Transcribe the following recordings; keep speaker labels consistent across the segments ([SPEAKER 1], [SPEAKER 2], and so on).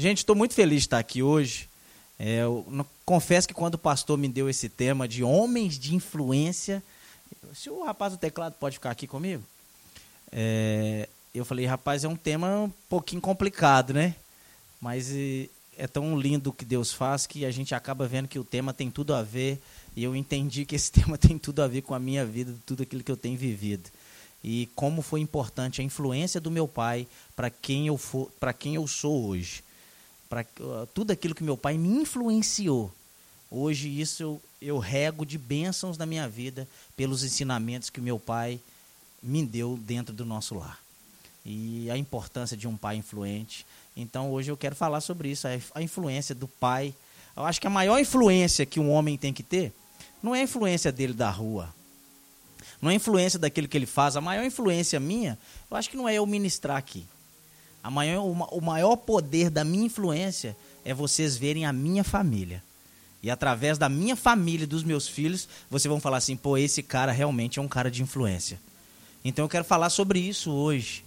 [SPEAKER 1] Gente, estou muito feliz de estar aqui hoje. É, não, confesso que quando o pastor me deu esse tema de homens de influência, se o rapaz do teclado pode ficar aqui comigo, é, eu falei, rapaz, é um tema um pouquinho complicado, né? Mas e, é tão lindo o que Deus faz que a gente acaba vendo que o tema tem tudo a ver e eu entendi que esse tema tem tudo a ver com a minha vida, tudo aquilo que eu tenho vivido e como foi importante a influência do meu pai para quem eu for, para quem eu sou hoje para tudo aquilo que meu pai me influenciou. Hoje isso eu, eu rego de bênçãos na minha vida pelos ensinamentos que meu pai me deu dentro do nosso lar. E a importância de um pai influente. Então hoje eu quero falar sobre isso, a, a influência do pai. Eu acho que a maior influência que um homem tem que ter não é a influência dele da rua, não é a influência daquilo que ele faz. A maior influência minha, eu acho que não é eu ministrar aqui. A maior, o maior poder da minha influência é vocês verem a minha família. E através da minha família e dos meus filhos, vocês vão falar assim: pô, esse cara realmente é um cara de influência. Então eu quero falar sobre isso hoje.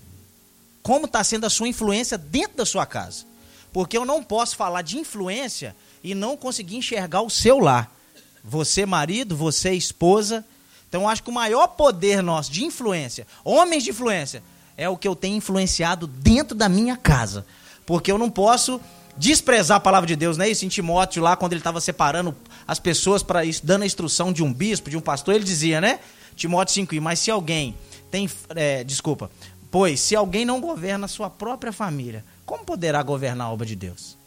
[SPEAKER 1] Como está sendo a sua influência dentro da sua casa? Porque eu não posso falar de influência e não conseguir enxergar o seu lar. Você, marido, você, esposa. Então eu acho que o maior poder nosso de influência, homens de influência, é o que eu tenho influenciado dentro da minha casa. Porque eu não posso desprezar a palavra de Deus, né? Isso em Timóteo, lá quando ele estava separando as pessoas para dando a instrução de um bispo, de um pastor, ele dizia, né? Timóteo 5, mas se alguém tem. É, desculpa. Pois, se alguém não governa a sua própria família, como poderá governar a obra de Deus?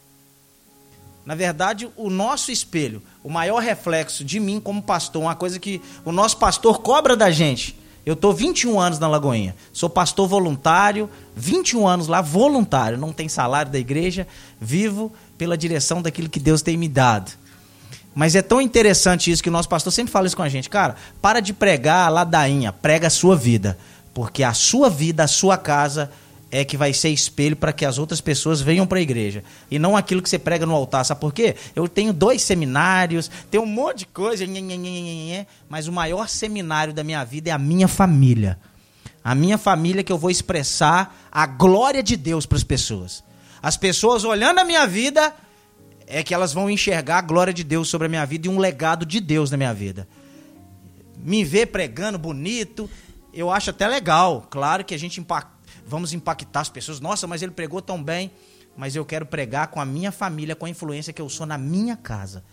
[SPEAKER 1] Na verdade, o nosso espelho, o maior reflexo de mim como pastor, uma coisa que o nosso pastor cobra da gente, eu estou 21 anos na Lagoinha. Sou pastor voluntário, 21 anos lá, voluntário. Não tem salário da igreja, vivo pela direção daquilo que Deus tem me dado. Mas é tão interessante isso que o nosso pastor sempre fala isso com a gente. Cara, para de pregar a ladainha, prega a sua vida. Porque a sua vida, a sua casa é que vai ser espelho para que as outras pessoas venham para a igreja. E não aquilo que você prega no altar. Sabe por quê? Eu tenho dois seminários, tenho um monte de coisa, mas o maior seminário da minha vida é a minha família. A minha família que eu vou expressar a glória de Deus para as pessoas. As pessoas olhando a minha vida é que elas vão enxergar a glória de Deus sobre a minha vida e um legado de Deus na minha vida. Me ver pregando bonito, eu acho até legal. Claro que a gente impacta vamos impactar as pessoas. Nossa, mas ele pregou tão bem. Mas eu quero pregar com a minha família, com a influência que eu sou na minha casa,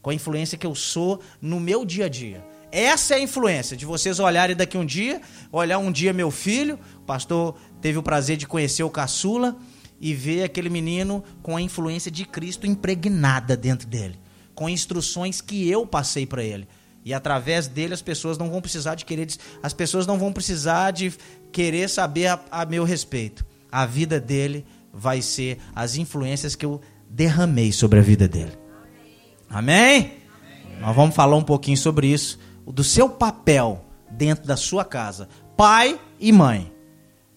[SPEAKER 1] com a influência que eu sou no meu dia a dia. Essa é a influência de vocês olharem daqui um dia, olhar um dia meu filho, o pastor teve o prazer de conhecer o caçula e ver aquele menino com a influência de Cristo impregnada dentro dele, com instruções que eu passei para ele. E através dele as pessoas não vão precisar de querer, as pessoas não vão precisar de querer saber a, a meu respeito. A vida dele vai ser as influências que eu derramei sobre a vida dele. Amém? Amém? Nós vamos falar um pouquinho sobre isso, do seu papel dentro da sua casa, pai e mãe.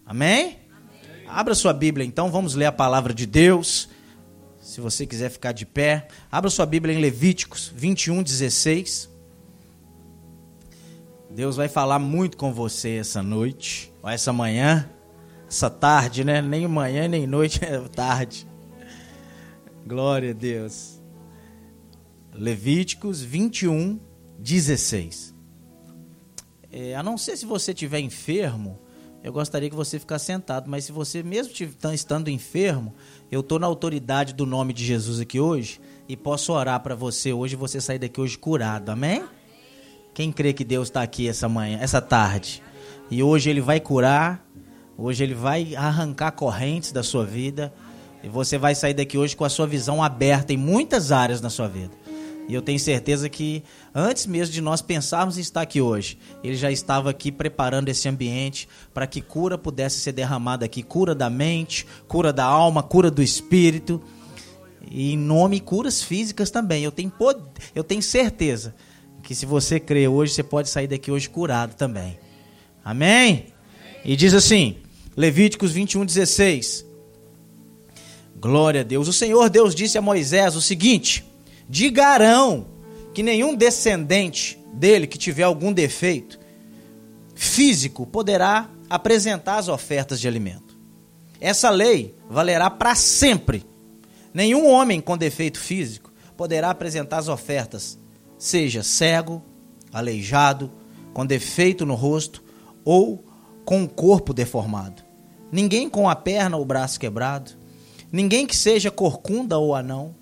[SPEAKER 1] Amém? Amém? Abra sua Bíblia então, vamos ler a palavra de Deus. Se você quiser ficar de pé, abra sua Bíblia em Levíticos 21, 16. Deus vai falar muito com você essa noite, ou essa manhã, essa tarde, né? Nem manhã nem noite, é tarde. Glória a Deus. Levíticos 21, 16. É, a não ser se você estiver enfermo, eu gostaria que você ficasse sentado, mas se você mesmo estando enfermo, eu estou na autoridade do nome de Jesus aqui hoje e posso orar para você hoje e você sair daqui hoje curado, amém? Quem crê que Deus está aqui essa manhã, essa tarde? E hoje Ele vai curar, hoje Ele vai arrancar correntes da sua vida. E você vai sair daqui hoje com a sua visão aberta em muitas áreas na sua vida. E eu tenho certeza que antes mesmo de nós pensarmos em estar aqui hoje, ele já estava aqui preparando esse ambiente para que cura pudesse ser derramada aqui, cura da mente, cura da alma, cura do espírito. E em nome curas físicas também. Eu tenho, eu tenho certeza que se você crê hoje, você pode sair daqui hoje curado também. Amém? E diz assim, Levíticos 21, 16. Glória a Deus. O Senhor Deus disse a Moisés o seguinte: Diga Arão que nenhum descendente dele que tiver algum defeito físico poderá apresentar as ofertas de alimento. Essa lei valerá para sempre Nenhum homem com defeito físico poderá apresentar as ofertas, seja cego, aleijado, com defeito no rosto ou com o corpo deformado. Ninguém com a perna ou o braço quebrado. Ninguém que seja corcunda ou anão.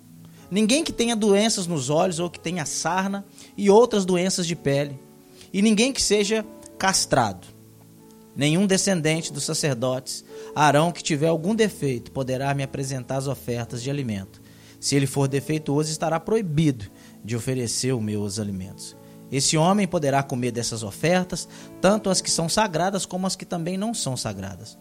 [SPEAKER 1] Ninguém que tenha doenças nos olhos ou que tenha sarna e outras doenças de pele. E ninguém que seja castrado. Nenhum descendente dos sacerdotes, Arão, que tiver algum defeito, poderá me apresentar as ofertas de alimento. Se ele for defeituoso, estará proibido de oferecer os meus alimentos. Esse homem poderá comer dessas ofertas, tanto as que são sagradas como as que também não são sagradas.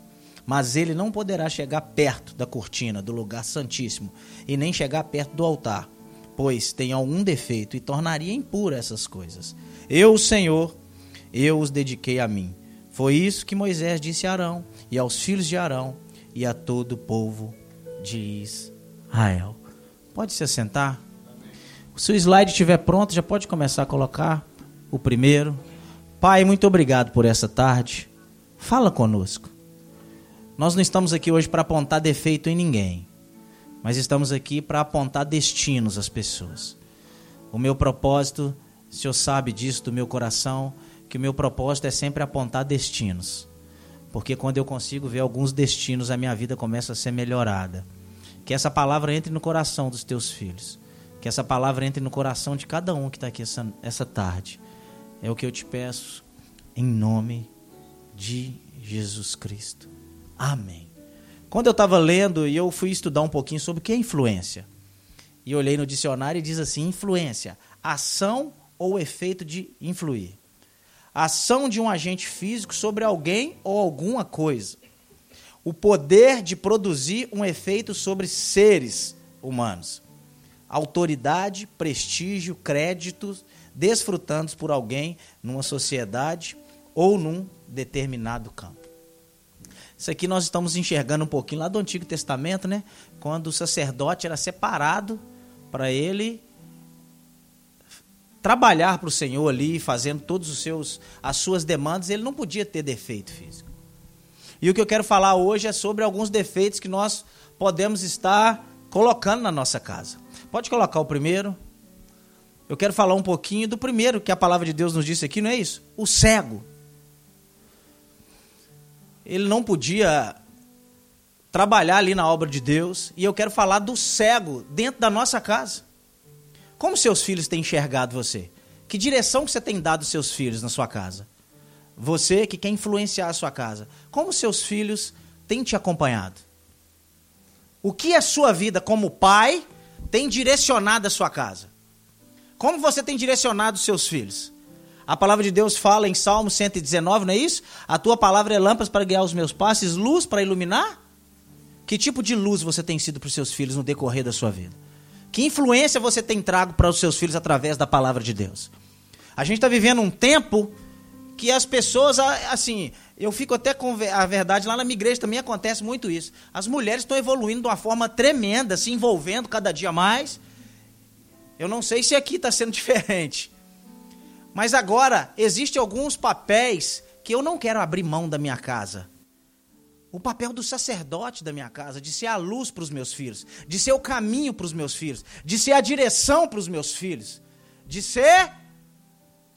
[SPEAKER 1] Mas ele não poderá chegar perto da cortina do lugar santíssimo e nem chegar perto do altar, pois tem algum defeito e tornaria impura essas coisas. Eu, Senhor, eu os dediquei a mim. Foi isso que Moisés disse a Arão e aos filhos de Arão e a todo o povo de Israel. Pode se assentar? Se o slide estiver pronto, já pode começar a colocar o primeiro. Pai, muito obrigado por essa tarde. Fala conosco. Nós não estamos aqui hoje para apontar defeito em ninguém, mas estamos aqui para apontar destinos às pessoas. O meu propósito, o Senhor sabe disso do meu coração, que o meu propósito é sempre apontar destinos. Porque quando eu consigo ver alguns destinos, a minha vida começa a ser melhorada. Que essa palavra entre no coração dos teus filhos que essa palavra entre no coração de cada um que está aqui essa, essa tarde. É o que eu te peço, em nome de Jesus Cristo. Amém. Quando eu estava lendo e eu fui estudar um pouquinho sobre o que é influência, e olhei no dicionário e diz assim: influência, ação ou efeito de influir. Ação de um agente físico sobre alguém ou alguma coisa. O poder de produzir um efeito sobre seres humanos autoridade, prestígio, créditos desfrutados por alguém numa sociedade ou num determinado campo. Isso aqui nós estamos enxergando um pouquinho lá do Antigo Testamento, né? Quando o sacerdote era separado para ele trabalhar para o Senhor ali, fazendo todos os seus as suas demandas, ele não podia ter defeito físico. E o que eu quero falar hoje é sobre alguns defeitos que nós podemos estar colocando na nossa casa. Pode colocar o primeiro. Eu quero falar um pouquinho do primeiro que a palavra de Deus nos disse aqui, não é isso? O cego. Ele não podia trabalhar ali na obra de Deus, e eu quero falar do cego dentro da nossa casa. Como seus filhos têm enxergado você? Que direção que você tem dado aos seus filhos na sua casa? Você que quer influenciar a sua casa. Como seus filhos têm te acompanhado? O que a sua vida como pai tem direcionado a sua casa? Como você tem direcionado os seus filhos? A palavra de Deus fala em Salmo 119, não é isso? A tua palavra é lâmpada para guiar os meus passos, luz para iluminar? Que tipo de luz você tem sido para os seus filhos no decorrer da sua vida? Que influência você tem trago para os seus filhos através da palavra de Deus? A gente está vivendo um tempo que as pessoas, assim, eu fico até com a verdade, lá na minha igreja também acontece muito isso. As mulheres estão evoluindo de uma forma tremenda, se envolvendo cada dia mais. Eu não sei se aqui está sendo diferente. Mas agora, existem alguns papéis que eu não quero abrir mão da minha casa. O papel do sacerdote da minha casa, de ser a luz para os meus filhos, de ser o caminho para os meus filhos, de ser a direção para os meus filhos, de ser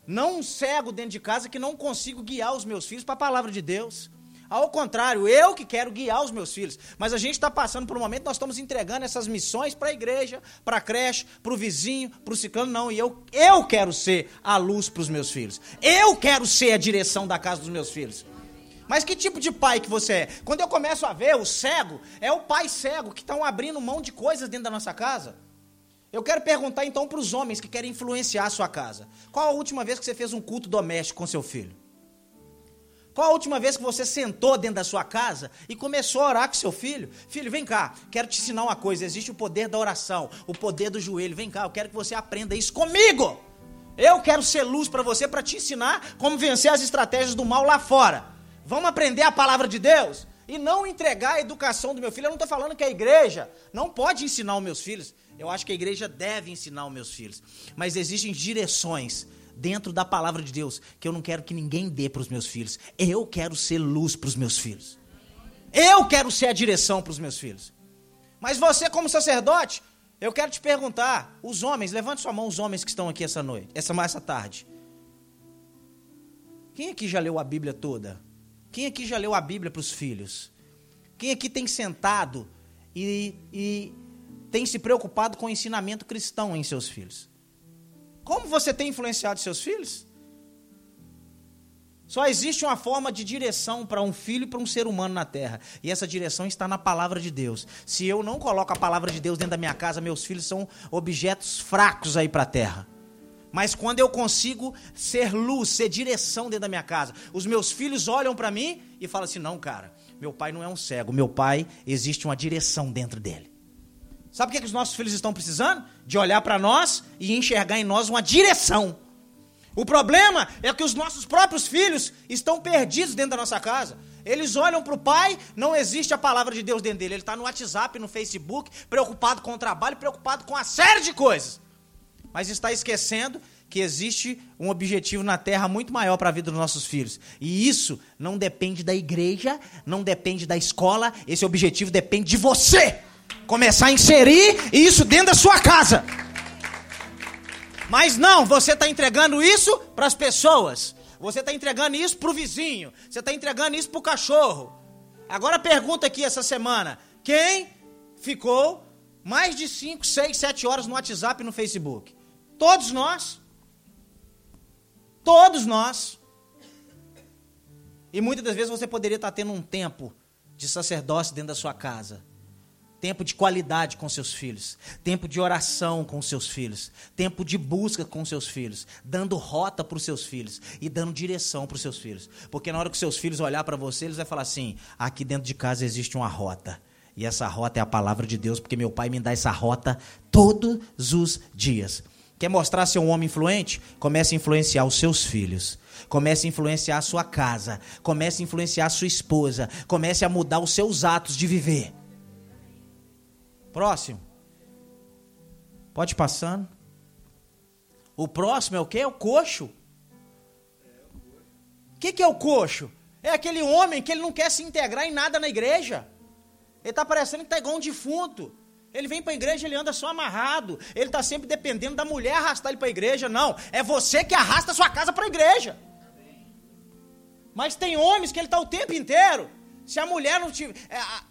[SPEAKER 1] não um cego dentro de casa que não consigo guiar os meus filhos para a palavra de Deus. Ao contrário, eu que quero guiar os meus filhos. Mas a gente está passando por um momento, nós estamos entregando essas missões para a igreja, para a creche, para o vizinho, para o ciclano. Não, e eu, eu quero ser a luz para os meus filhos. Eu quero ser a direção da casa dos meus filhos. Mas que tipo de pai que você é? Quando eu começo a ver o cego, é o pai cego que estão abrindo mão de coisas dentro da nossa casa. Eu quero perguntar então para os homens que querem influenciar a sua casa: qual a última vez que você fez um culto doméstico com seu filho? Qual a última vez que você sentou dentro da sua casa e começou a orar com seu filho? Filho, vem cá, quero te ensinar uma coisa: existe o poder da oração, o poder do joelho. Vem cá, eu quero que você aprenda isso comigo. Eu quero ser luz para você, para te ensinar como vencer as estratégias do mal lá fora. Vamos aprender a palavra de Deus? E não entregar a educação do meu filho. Eu não estou falando que a igreja não pode ensinar os meus filhos. Eu acho que a igreja deve ensinar os meus filhos. Mas existem direções dentro da palavra de Deus que eu não quero que ninguém dê para os meus filhos. Eu quero ser luz para os meus filhos. Eu quero ser a direção para os meus filhos. Mas você, como sacerdote, eu quero te perguntar, os homens, levante sua mão, os homens que estão aqui essa noite, essa, essa tarde. Quem aqui já leu a Bíblia toda? Quem aqui já leu a Bíblia para os filhos? Quem aqui tem sentado e, e tem se preocupado com o ensinamento cristão em seus filhos? Como você tem influenciado seus filhos? Só existe uma forma de direção para um filho e para um ser humano na terra. E essa direção está na palavra de Deus. Se eu não coloco a palavra de Deus dentro da minha casa, meus filhos são objetos fracos aí para a terra. Mas quando eu consigo ser luz, ser direção dentro da minha casa, os meus filhos olham para mim e falam assim: não, cara, meu pai não é um cego. Meu pai, existe uma direção dentro dele. Sabe o que, é que os nossos filhos estão precisando? De olhar para nós e enxergar em nós uma direção. O problema é que os nossos próprios filhos estão perdidos dentro da nossa casa. Eles olham para o pai, não existe a palavra de Deus dentro dele. Ele está no WhatsApp, no Facebook, preocupado com o trabalho, preocupado com uma série de coisas. Mas está esquecendo que existe um objetivo na terra muito maior para a vida dos nossos filhos. E isso não depende da igreja, não depende da escola, esse objetivo depende de você. Começar a inserir isso dentro da sua casa. Mas não, você está entregando isso para as pessoas. Você está entregando isso para o vizinho. Você está entregando isso para o cachorro. Agora pergunta aqui essa semana: quem ficou mais de 5, 6, 7 horas no WhatsApp e no Facebook? Todos nós. Todos nós. E muitas das vezes você poderia estar tendo um tempo de sacerdócio dentro da sua casa tempo de qualidade com seus filhos, tempo de oração com seus filhos, tempo de busca com seus filhos, dando rota para os seus filhos e dando direção para os seus filhos. Porque na hora que seus filhos olhar para você, eles vão falar assim: aqui dentro de casa existe uma rota. E essa rota é a palavra de Deus, porque meu pai me dá essa rota todos os dias. Quer mostrar ser um homem influente? Comece a influenciar os seus filhos. Comece a influenciar a sua casa. Comece a influenciar a sua esposa. Comece a mudar os seus atos de viver. Próximo. Pode ir passando. O próximo é o quê? É o coxo. O que, que é o coxo? É aquele homem que ele não quer se integrar em nada na igreja. Ele está parecendo que está igual um defunto. Ele vem para a igreja, ele anda só amarrado. Ele está sempre dependendo da mulher arrastar ele para a igreja. Não, é você que arrasta a sua casa para a igreja. Mas tem homens que ele está o tempo inteiro. Se a mulher não tiver. É, a,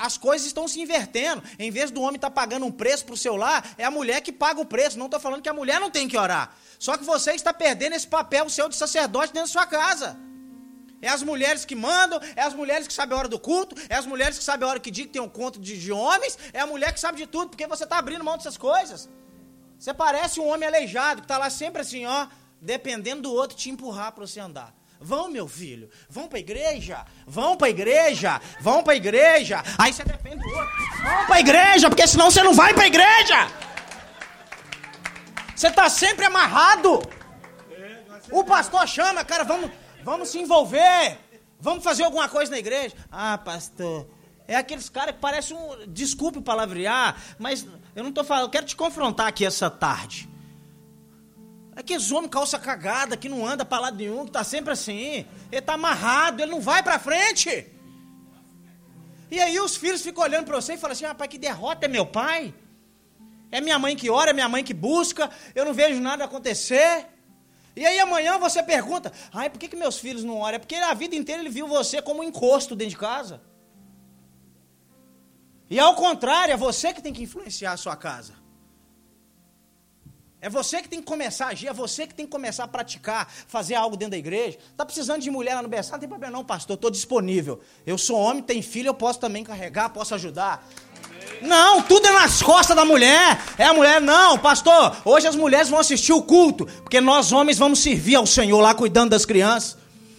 [SPEAKER 1] as coisas estão se invertendo. Em vez do homem estar tá pagando um preço para o seu lar, é a mulher que paga o preço. Não estou falando que a mulher não tem que orar. Só que você está perdendo esse papel seu de sacerdote dentro da sua casa. É as mulheres que mandam, é as mulheres que sabem a hora do culto, é as mulheres que sabem a hora que dia que tem um conto de, de homens, é a mulher que sabe de tudo, porque você está abrindo mão dessas coisas. Você parece um homem aleijado, que está lá sempre assim, ó, dependendo do outro te empurrar para você andar. Vão, meu filho, vão para a igreja, vão para a igreja, vão para a igreja. Aí você defende o outro. Vão para a igreja, porque senão você não vai para a igreja. Você está sempre amarrado. O pastor chama, cara, vamos, vamos se envolver. Vamos fazer alguma coisa na igreja. Ah, pastor, é aqueles caras que parecem um. Desculpe palavrear, mas eu não estou falando. Eu quero te confrontar aqui essa tarde. Aqueles homens calça cagada, que não anda para lado nenhum, que tá sempre assim. Ele tá amarrado, ele não vai para frente. E aí os filhos ficam olhando para você e falam assim: rapaz, que derrota é meu pai. É minha mãe que ora, é minha mãe que busca, eu não vejo nada acontecer. E aí amanhã você pergunta: ai, por que, que meus filhos não oram? É porque a vida inteira ele viu você como um encosto dentro de casa. E ao contrário, é você que tem que influenciar a sua casa. É você que tem que começar a agir, é você que tem que começar a praticar, fazer algo dentro da igreja. Está precisando de mulher lá no berçário? Não tem problema não, pastor, estou disponível. Eu sou homem, tenho filho, eu posso também carregar, posso ajudar. Não, tudo é nas costas da mulher. É a mulher, não, pastor. Hoje as mulheres vão assistir o culto, porque nós homens vamos servir ao Senhor lá cuidando das crianças.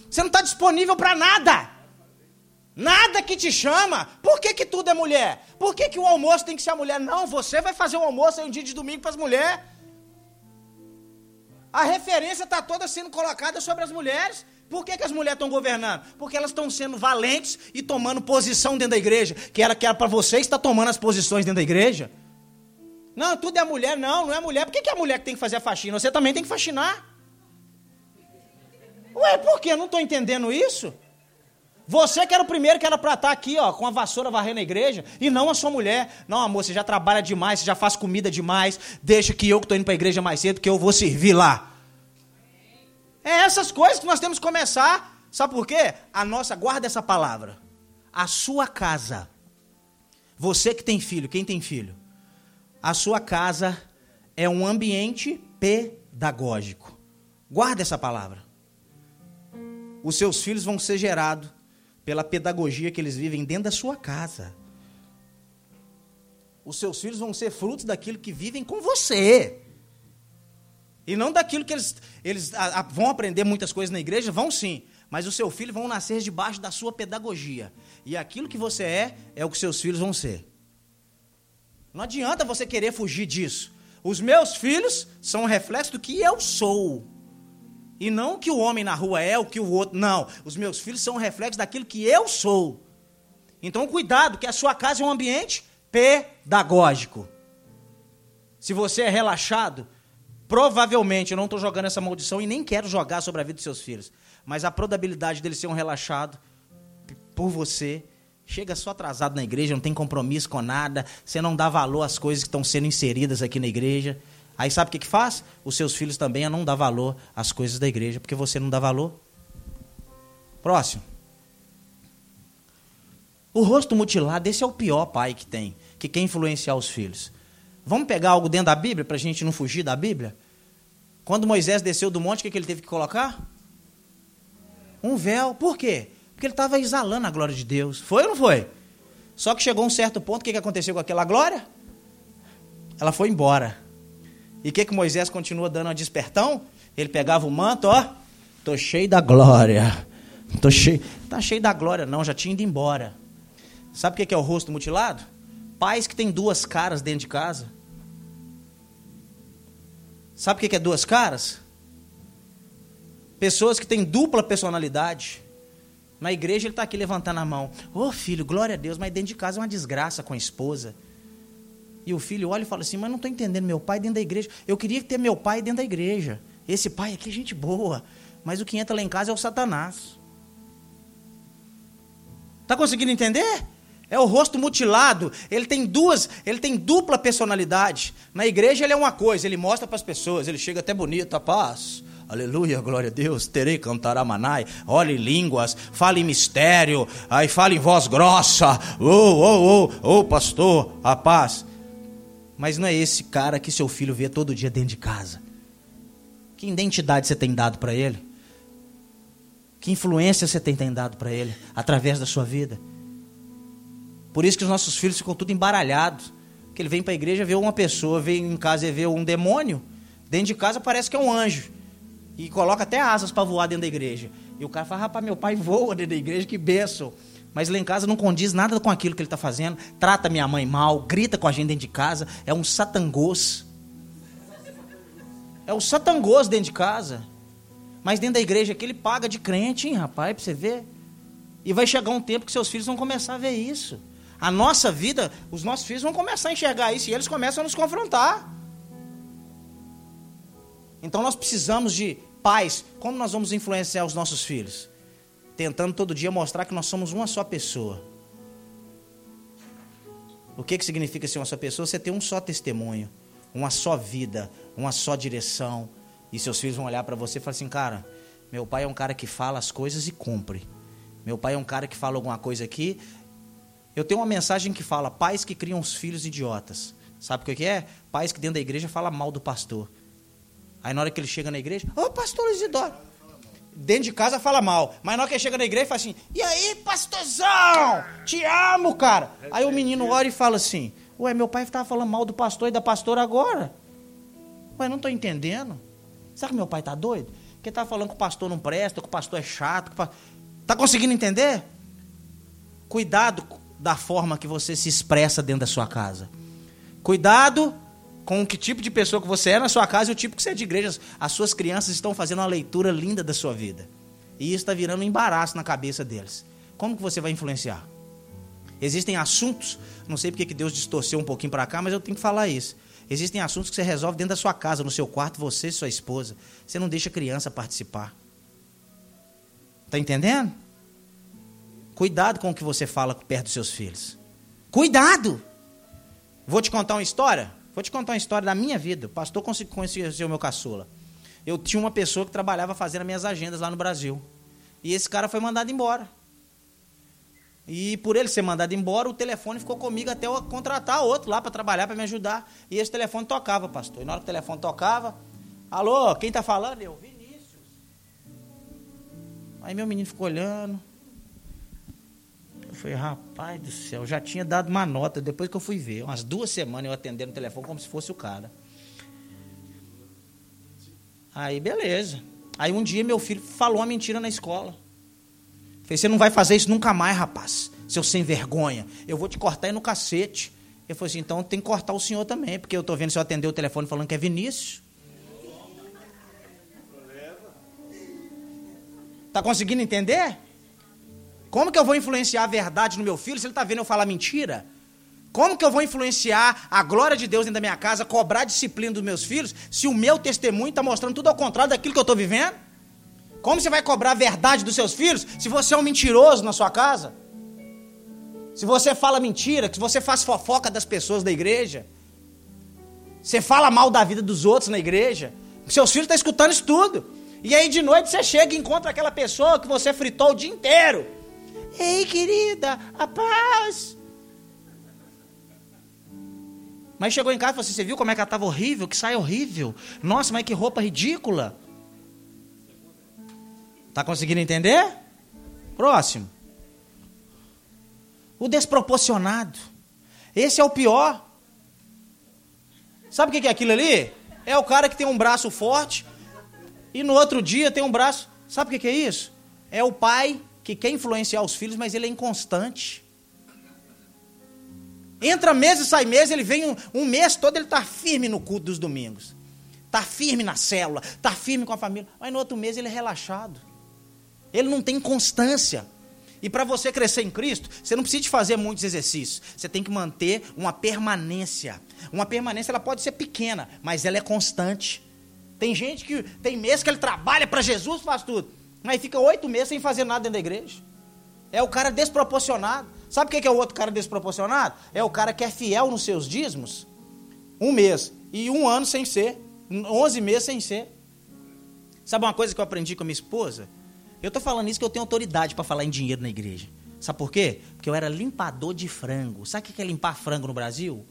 [SPEAKER 1] Você não está disponível para nada. Nada que te chama. Por que, que tudo é mulher? Por que, que o almoço tem que ser a mulher? Não, você vai fazer o almoço em um dia de domingo para as mulheres. A referência está toda sendo colocada sobre as mulheres. Por que, que as mulheres estão governando? Porque elas estão sendo valentes e tomando posição dentro da igreja. Que era que era para vocês estar tomando as posições dentro da igreja. Não, tudo é mulher. Não, não é mulher. Por que, que é a mulher que tem que fazer a faxina? Você também tem que faxinar. Ué, por que? Eu não estou entendendo isso. Você que era o primeiro que era para estar aqui, ó, com a vassoura varrendo a igreja, e não a sua mulher. Não, amor, você já trabalha demais, você já faz comida demais, deixa que eu que estou indo para a igreja mais cedo, que eu vou servir lá. É essas coisas que nós temos que começar. Sabe por quê? A nossa, guarda essa palavra. A sua casa. Você que tem filho, quem tem filho? A sua casa é um ambiente pedagógico. Guarda essa palavra. Os seus filhos vão ser gerados pela pedagogia que eles vivem dentro da sua casa. Os seus filhos vão ser frutos daquilo que vivem com você. E não daquilo que eles, eles a, a, vão aprender muitas coisas na igreja, vão sim. Mas o seu filho vão nascer debaixo da sua pedagogia. E aquilo que você é, é o que seus filhos vão ser. Não adianta você querer fugir disso. Os meus filhos são um reflexo do que eu sou. E não que o homem na rua é, o que o outro. Não. Os meus filhos são um reflexo daquilo que eu sou. Então, cuidado, que a sua casa é um ambiente pedagógico. Se você é relaxado, Provavelmente, eu não estou jogando essa maldição e nem quero jogar sobre a vida dos seus filhos. Mas a probabilidade dele ser um relaxado por você chega só atrasado na igreja, não tem compromisso com nada, você não dá valor às coisas que estão sendo inseridas aqui na igreja. Aí sabe o que, que faz? Os seus filhos também a não dar valor às coisas da igreja, porque você não dá valor. Próximo. O rosto mutilado, esse é o pior pai que tem, que quer influenciar os filhos. Vamos pegar algo dentro da Bíblia para a gente não fugir da Bíblia? Quando Moisés desceu do monte, o que, que ele teve que colocar? Um véu. Por quê? Porque ele estava exalando a glória de Deus. Foi ou não foi? Só que chegou um certo ponto, o que, que aconteceu com aquela glória? Ela foi embora. E o que, que Moisés continua dando a despertão? Ele pegava o manto, ó. Tô cheio da glória. Tô cheio. Tá cheio da glória, não, já tinha ido embora. Sabe o que, que é o rosto mutilado? Pais que têm duas caras dentro de casa. Sabe o que é duas caras? Pessoas que têm dupla personalidade. Na igreja ele está aqui levantando a mão. Ô oh, filho, glória a Deus, mas dentro de casa é uma desgraça com a esposa. E o filho olha e fala assim: Mas não estou entendendo, meu pai dentro da igreja. Eu queria ter meu pai dentro da igreja. Esse pai aqui é gente boa. Mas o que entra lá em casa é o Satanás. Está conseguindo entender? É o rosto mutilado. Ele tem duas, ele tem dupla personalidade. Na igreja ele é uma coisa, ele mostra para as pessoas, ele chega até bonito, a paz. Aleluia, glória a Deus. Terei cantar a manai. Olhe línguas, fale mistério, aí fale em voz grossa. Ô, ô, ô, ô, pastor, a paz. Mas não é esse cara que seu filho vê todo dia dentro de casa. Que identidade você tem dado para ele? Que influência você tem dado para ele através da sua vida? Por isso que os nossos filhos ficam tudo embaralhados. Porque ele vem para a igreja, vê uma pessoa, vem em casa e vê um demônio. Dentro de casa parece que é um anjo. E coloca até asas para voar dentro da igreja. E o cara fala, rapaz, meu pai voa dentro da igreja, que benção. Mas lá em casa não condiz nada com aquilo que ele está fazendo. Trata minha mãe mal, grita com a gente dentro de casa. É um satangôs. É o satangôs dentro de casa. Mas dentro da igreja que ele paga de crente, hein, rapaz, para você ver. E vai chegar um tempo que seus filhos vão começar a ver isso a nossa vida, os nossos filhos vão começar a enxergar isso e eles começam a nos confrontar. Então nós precisamos de pais. Como nós vamos influenciar os nossos filhos? Tentando todo dia mostrar que nós somos uma só pessoa. O que, que significa ser uma só pessoa? Você tem um só testemunho, uma só vida, uma só direção. E seus filhos vão olhar para você e falar assim: cara, meu pai é um cara que fala as coisas e cumpre. Meu pai é um cara que fala alguma coisa aqui eu tenho uma mensagem que fala: pais que criam os filhos idiotas. Sabe o que é? Pais que dentro da igreja falam mal do pastor. Aí na hora que ele chega na igreja, ô oh, pastor Isidoro. Dentro de casa fala mal. Mas na hora que ele chega na igreja, fala assim: e aí, pastorzão? Te amo, cara. Aí o menino olha e fala assim: ué, meu pai estava falando mal do pastor e da pastora agora. Ué, não estou entendendo. Será que meu pai está doido? Porque está falando que o pastor não presta, que o pastor é chato. Está conseguindo entender? Cuidado da forma que você se expressa dentro da sua casa. Cuidado com que tipo de pessoa que você é na sua casa e o tipo que você é de igreja. As suas crianças estão fazendo uma leitura linda da sua vida. E isso está virando um embaraço na cabeça deles. Como que você vai influenciar? Existem assuntos, não sei porque que Deus distorceu um pouquinho para cá, mas eu tenho que falar isso. Existem assuntos que você resolve dentro da sua casa, no seu quarto, você e sua esposa. Você não deixa a criança participar. Está entendendo? Cuidado com o que você fala perto dos seus filhos. Cuidado! Vou te contar uma história. Vou te contar uma história da minha vida. O pastor o meu caçula. Eu tinha uma pessoa que trabalhava fazendo as minhas agendas lá no Brasil. E esse cara foi mandado embora. E por ele ser mandado embora, o telefone ficou comigo até eu contratar outro lá para trabalhar, para me ajudar. E esse telefone tocava, pastor. E na hora que o telefone tocava, alô, quem está falando? Eu, Vinícius. Aí meu menino ficou olhando. Falei, rapaz do céu, já tinha dado uma nota depois que eu fui ver. Umas duas semanas eu atendendo o telefone como se fosse o cara. Aí, beleza. Aí um dia meu filho falou uma mentira na escola. Falei, você não vai fazer isso nunca mais, rapaz. Seu sem vergonha. Eu vou te cortar aí no cacete. Ele falou assim, então tem que cortar o senhor também, porque eu estou vendo se eu atender o telefone falando que é Vinícius. Tá conseguindo entender? Como que eu vou influenciar a verdade no meu filho se ele está vendo eu falar mentira? Como que eu vou influenciar a glória de Deus dentro da minha casa, cobrar disciplina dos meus filhos, se o meu testemunho está mostrando tudo ao contrário daquilo que eu estou vivendo? Como você vai cobrar a verdade dos seus filhos se você é um mentiroso na sua casa? Se você fala mentira, se você faz fofoca das pessoas da igreja, você fala mal da vida dos outros na igreja, seus filhos estão escutando isso tudo. E aí de noite você chega e encontra aquela pessoa que você fritou o dia inteiro. Ei, querida, a paz. Mas chegou em casa e falou assim: Você viu como é que ela estava horrível? Que sai horrível. Nossa, mas que roupa ridícula. Tá conseguindo entender? Próximo. O desproporcionado. Esse é o pior. Sabe o que é aquilo ali? É o cara que tem um braço forte e no outro dia tem um braço. Sabe o que é isso? É o pai que quer influenciar os filhos, mas ele é inconstante. Entra mês e sai mês, ele vem um, um mês todo, ele está firme no culto dos domingos. Está firme na célula, está firme com a família. Mas no outro mês ele é relaxado. Ele não tem constância. E para você crescer em Cristo, você não precisa de fazer muitos exercícios. Você tem que manter uma permanência. Uma permanência ela pode ser pequena, mas ela é constante. Tem gente que tem mês que ele trabalha para Jesus, faz tudo. Mas fica oito meses sem fazer nada dentro da igreja. É o cara desproporcionado. Sabe o que é o outro cara desproporcionado? É o cara que é fiel nos seus dízimos. Um mês. E um ano sem ser. Onze meses sem ser. Sabe uma coisa que eu aprendi com a minha esposa? Eu estou falando isso que eu tenho autoridade para falar em dinheiro na igreja. Sabe por quê? Porque eu era limpador de frango. Sabe o que é limpar frango no Brasil?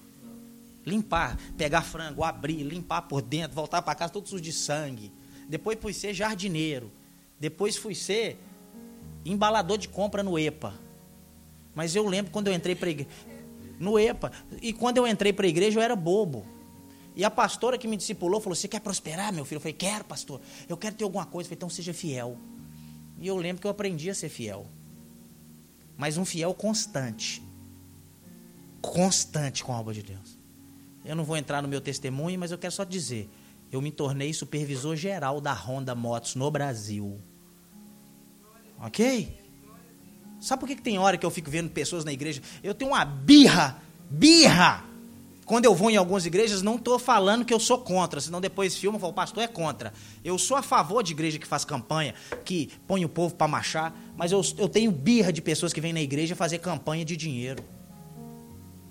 [SPEAKER 1] Limpar, pegar frango, abrir, limpar por dentro, voltar para casa todo sujo de sangue. Depois fui ser jardineiro. Depois fui ser embalador de compra no EPA. Mas eu lembro quando eu entrei para igreja. No EPA. E quando eu entrei para a igreja, eu era bobo. E a pastora que me discipulou falou: Você quer prosperar, meu filho? Eu falei: Quero, pastor. Eu quero ter alguma coisa. Eu falei: Então seja fiel. E eu lembro que eu aprendi a ser fiel. Mas um fiel constante. Constante com a obra de Deus. Eu não vou entrar no meu testemunho, mas eu quero só dizer: eu me tornei supervisor geral da Honda Motos no Brasil. Ok? Sabe por que, que tem hora que eu fico vendo pessoas na igreja? Eu tenho uma birra, birra. Quando eu vou em algumas igrejas, não estou falando que eu sou contra, senão depois filma e falo, o pastor é contra. Eu sou a favor de igreja que faz campanha, que põe o povo para marchar, mas eu, eu tenho birra de pessoas que vêm na igreja fazer campanha de dinheiro.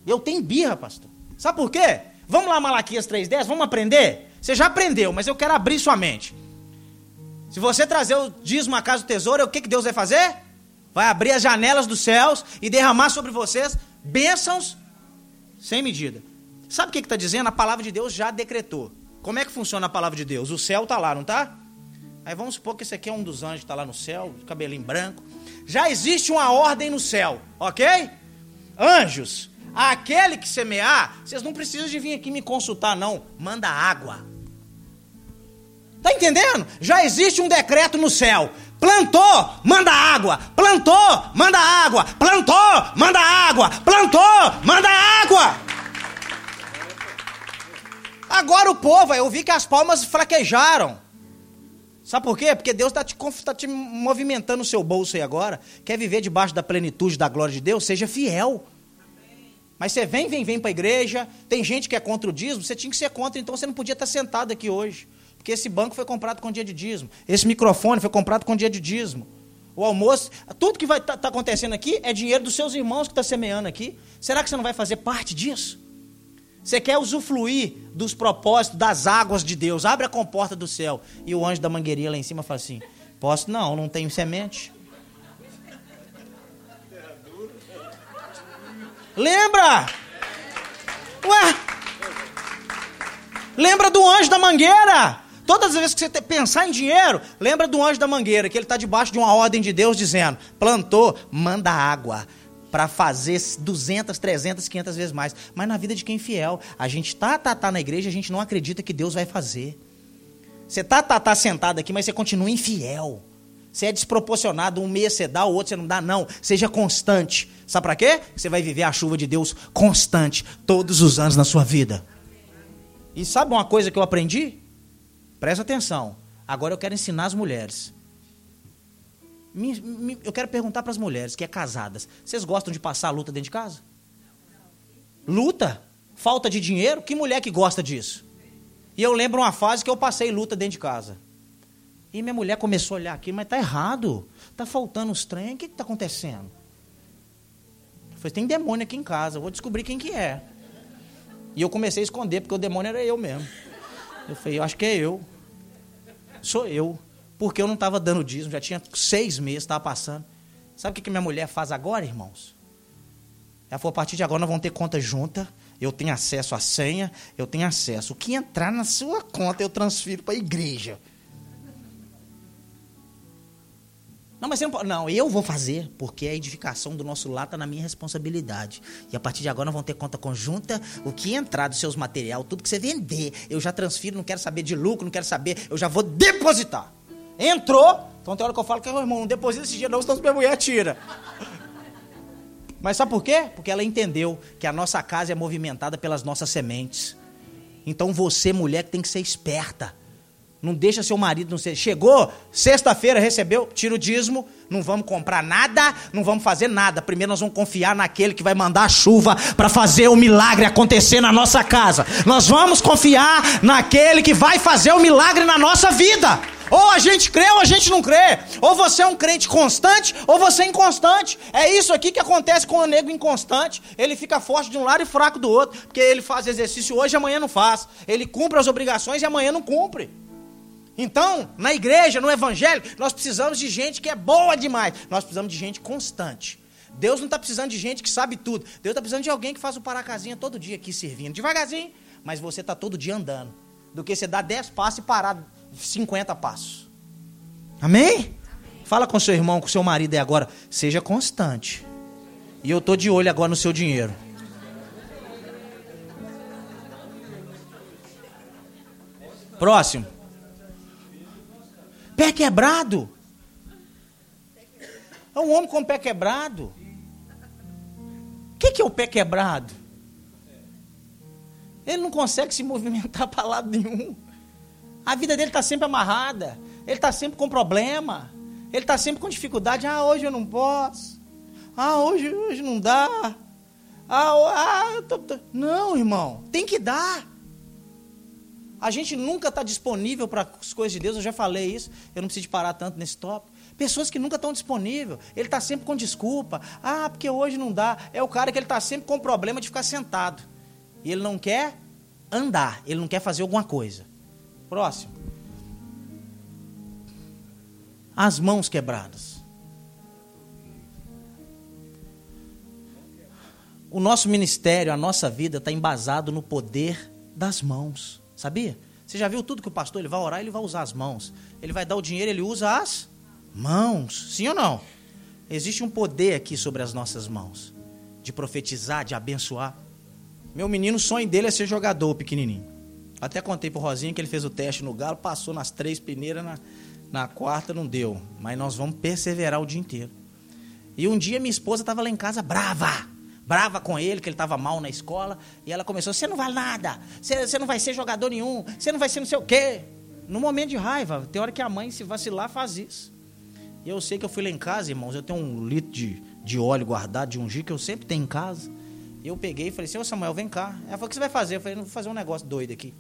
[SPEAKER 1] Eu tenho birra, pastor. Sabe por quê? Vamos lá, Malaquias 3,10, vamos aprender? Você já aprendeu, mas eu quero abrir sua mente. Se você trazer o dízimo à casa do tesouro, o que, que Deus vai fazer? Vai abrir as janelas dos céus e derramar sobre vocês bênçãos sem medida. Sabe o que está dizendo? A palavra de Deus já decretou. Como é que funciona a palavra de Deus? O céu está lá, não está? Aí vamos supor que esse aqui é um dos anjos que está lá no céu, cabelinho branco. Já existe uma ordem no céu, ok? Anjos, aquele que semear, vocês não precisam de vir aqui me consultar, não. Manda água. Tá entendendo? Já existe um decreto no céu. Plantou, manda água. Plantou, manda água. Plantou, manda água. Plantou, manda água. Agora o povo, eu vi que as palmas fraquejaram. Sabe por quê? Porque Deus está te, tá te movimentando o seu bolso aí agora. Quer viver debaixo da plenitude da glória de Deus? Seja fiel. Mas você vem, vem, vem para a igreja. Tem gente que é contra o dízimo. Você tinha que ser contra, então você não podia estar sentado aqui hoje. Porque esse banco foi comprado com dia de dízimo. Esse microfone foi comprado com dia de dízimo. O almoço, tudo que vai estar tá, tá acontecendo aqui é dinheiro dos seus irmãos que está semeando aqui. Será que você não vai fazer parte disso? Você quer usufruir dos propósitos, das águas de Deus. Abre a comporta do céu. E o anjo da mangueirinha lá em cima fala assim: Posso? Não, não tenho semente. Lembra? Ué? Lembra do anjo da mangueira? Todas as vezes que você pensar em dinheiro, lembra do anjo da mangueira, que ele está debaixo de uma ordem de Deus dizendo: plantou, manda água para fazer 200, 300, 500 vezes mais. Mas na vida de quem é fiel, a gente tá, tá, tá na igreja, a gente não acredita que Deus vai fazer. Você tá, tá, tá sentado aqui, mas você continua infiel. Você é desproporcionado, um mês você dá, o outro você não dá, não. Seja constante. Sabe para quê? Você vai viver a chuva de Deus constante, todos os anos na sua vida. E sabe uma coisa que eu aprendi? Presta atenção. Agora eu quero ensinar as mulheres. Me, me, eu quero perguntar para as mulheres que é casadas. Vocês gostam de passar luta dentro de casa? Luta? Falta de dinheiro? Que mulher que gosta disso? E eu lembro uma fase que eu passei luta dentro de casa. E minha mulher começou a olhar aqui, mas tá errado. Tá faltando os trem. O que está acontecendo? Eu falei, tem demônio aqui em casa, eu vou descobrir quem que é. E eu comecei a esconder, porque o demônio era eu mesmo. Eu falei, eu acho que é eu. Sou eu. Porque eu não estava dando dízimo, já tinha seis meses, estava passando. Sabe o que, que minha mulher faz agora, irmãos? Ela falou, a partir de agora nós vamos ter conta junta, eu tenho acesso à senha, eu tenho acesso. O que entrar na sua conta eu transfiro para a igreja. Não, mas você não pode. Não, eu vou fazer, porque a edificação do nosso lar está na minha responsabilidade. E a partir de agora nós vamos ter conta conjunta. O que entrar dos seus material, tudo que você vender, eu já transfiro, não quero saber de lucro, não quero saber, eu já vou depositar. Entrou. Então tem hora que eu falo que, meu irmão, não deposita esse dinheiro, não, senão minha mulher tira. Mas sabe por quê? Porque ela entendeu que a nossa casa é movimentada pelas nossas sementes. Então você, mulher, que tem que ser esperta. Não deixa seu marido não ser. Chegou, sexta-feira recebeu, tira o dízimo, não vamos comprar nada, não vamos fazer nada. Primeiro nós vamos confiar naquele que vai mandar a chuva para fazer o milagre acontecer na nossa casa. Nós vamos confiar naquele que vai fazer o milagre na nossa vida. Ou a gente crê ou a gente não crê. Ou você é um crente constante ou você é inconstante. É isso aqui que acontece com o nego inconstante. Ele fica forte de um lado e fraco do outro. Porque ele faz exercício hoje e amanhã não faz. Ele cumpre as obrigações e amanhã não cumpre. Então, na igreja, no evangelho, nós precisamos de gente que é boa demais. Nós precisamos de gente constante. Deus não está precisando de gente que sabe tudo. Deus está precisando de alguém que faz o paracasinha todo dia aqui servindo. Devagarzinho, mas você está todo dia andando. Do que você dar 10 passos e parar 50 passos. Amém? Amém? Fala com seu irmão, com seu marido aí agora. Seja constante. E eu estou de olho agora no seu dinheiro. Próximo. Pé quebrado. É um homem com pé quebrado. O que, que é o pé quebrado? Ele não consegue se movimentar para lado nenhum. A vida dele está sempre amarrada. Ele está sempre com problema. Ele está sempre com dificuldade. Ah, hoje eu não posso. Ah, hoje, hoje não dá. Ah, ah tô, tô. não, irmão. Tem que dar. A gente nunca está disponível para as coisas de Deus, eu já falei isso, eu não preciso parar tanto nesse tópico. Pessoas que nunca estão disponíveis, ele está sempre com desculpa. Ah, porque hoje não dá. É o cara que ele está sempre com problema de ficar sentado. E ele não quer andar, ele não quer fazer alguma coisa. Próximo. As mãos quebradas. O nosso ministério, a nossa vida está embasado no poder das mãos. Sabia? Você já viu tudo que o pastor ele vai orar, ele vai usar as mãos. Ele vai dar o dinheiro, ele usa as mãos. Sim ou não? Existe um poder aqui sobre as nossas mãos de profetizar, de abençoar. Meu menino, o sonho dele é ser jogador pequenininho. Até contei pro Rosinha que ele fez o teste no Galo, passou nas três peneiras, na, na quarta não deu. Mas nós vamos perseverar o dia inteiro. E um dia minha esposa estava lá em casa brava brava com ele, que ele estava mal na escola, e ela começou: Você não vale nada, você, não vai ser jogador nenhum, você não vai ser não sei o quê. No momento de raiva, tem hora que a mãe, se vacilar, faz isso. E eu sei que eu fui lá em casa, irmãos, eu tenho um litro de, de óleo guardado, de ungir, que eu sempre tenho em casa. Eu peguei e falei assim: Ô Samuel, vem cá. Ela falou: O que você vai fazer? Eu falei: Não vou fazer um negócio doido aqui.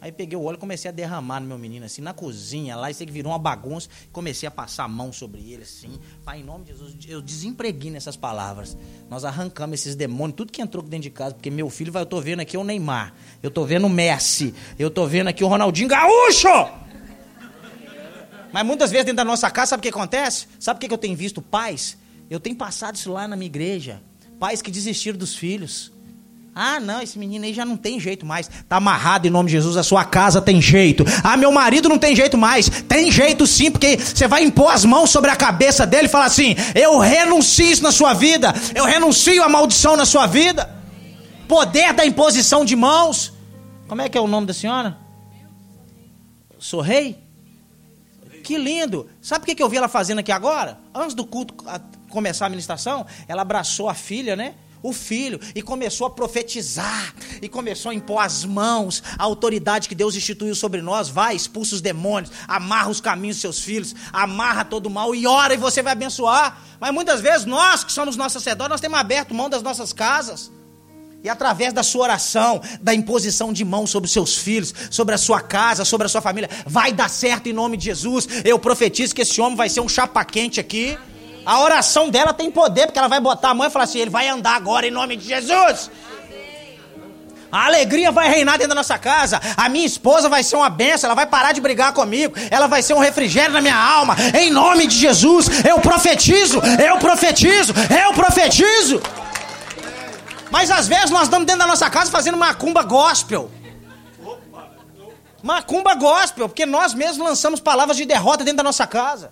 [SPEAKER 1] Aí peguei o óleo e comecei a derramar no meu menino, assim, na cozinha, lá, isso que virou uma bagunça. Comecei a passar a mão sobre ele, assim. Pai, em nome de Jesus, eu desempreguei nessas palavras. Nós arrancamos esses demônios, tudo que entrou dentro de casa, porque meu filho, vai, eu tô vendo aqui o Neymar, eu tô vendo o Messi, eu tô vendo aqui o Ronaldinho Gaúcho! Mas muitas vezes dentro da nossa casa, sabe o que acontece? Sabe o que eu tenho visto? Pais, eu tenho passado isso lá na minha igreja. Pais que desistiram dos filhos ah, não, esse menino aí já não tem jeito mais. Tá amarrado em nome de Jesus, a sua casa tem jeito. Ah, meu marido não tem jeito mais. Tem jeito sim, porque você vai impor as mãos sobre a cabeça dele e falar assim: Eu renuncio isso na sua vida. Eu renuncio a maldição na sua vida. Poder da imposição de mãos. Como é que é o nome da senhora? Sou rei? Que lindo. Sabe o que eu vi ela fazendo aqui agora? Antes do culto começar a ministração, ela abraçou a filha, né? O filho e começou a profetizar e começou a impor as mãos, a autoridade que Deus instituiu sobre nós. Vai, expulsa os demônios, amarra os caminhos dos seus filhos, amarra todo o mal e ora e você vai abençoar. Mas muitas vezes nós que somos nossos sacerdotes, nós temos aberto mão das nossas casas. E através da sua oração, da imposição de mão sobre os seus filhos, sobre a sua casa, sobre a sua família, vai dar certo em nome de Jesus. Eu profetizo que esse homem vai ser um chapa quente aqui. A oração dela tem poder, porque ela vai botar a mão e falar assim: ele vai andar agora em nome de Jesus. A alegria vai reinar dentro da nossa casa. A minha esposa vai ser uma benção. Ela vai parar de brigar comigo. Ela vai ser um refrigério na minha alma. Em nome de Jesus, eu profetizo. Eu profetizo. Eu profetizo. Mas às vezes nós estamos dentro da nossa casa fazendo macumba gospel. Macumba gospel, porque nós mesmos lançamos palavras de derrota dentro da nossa casa.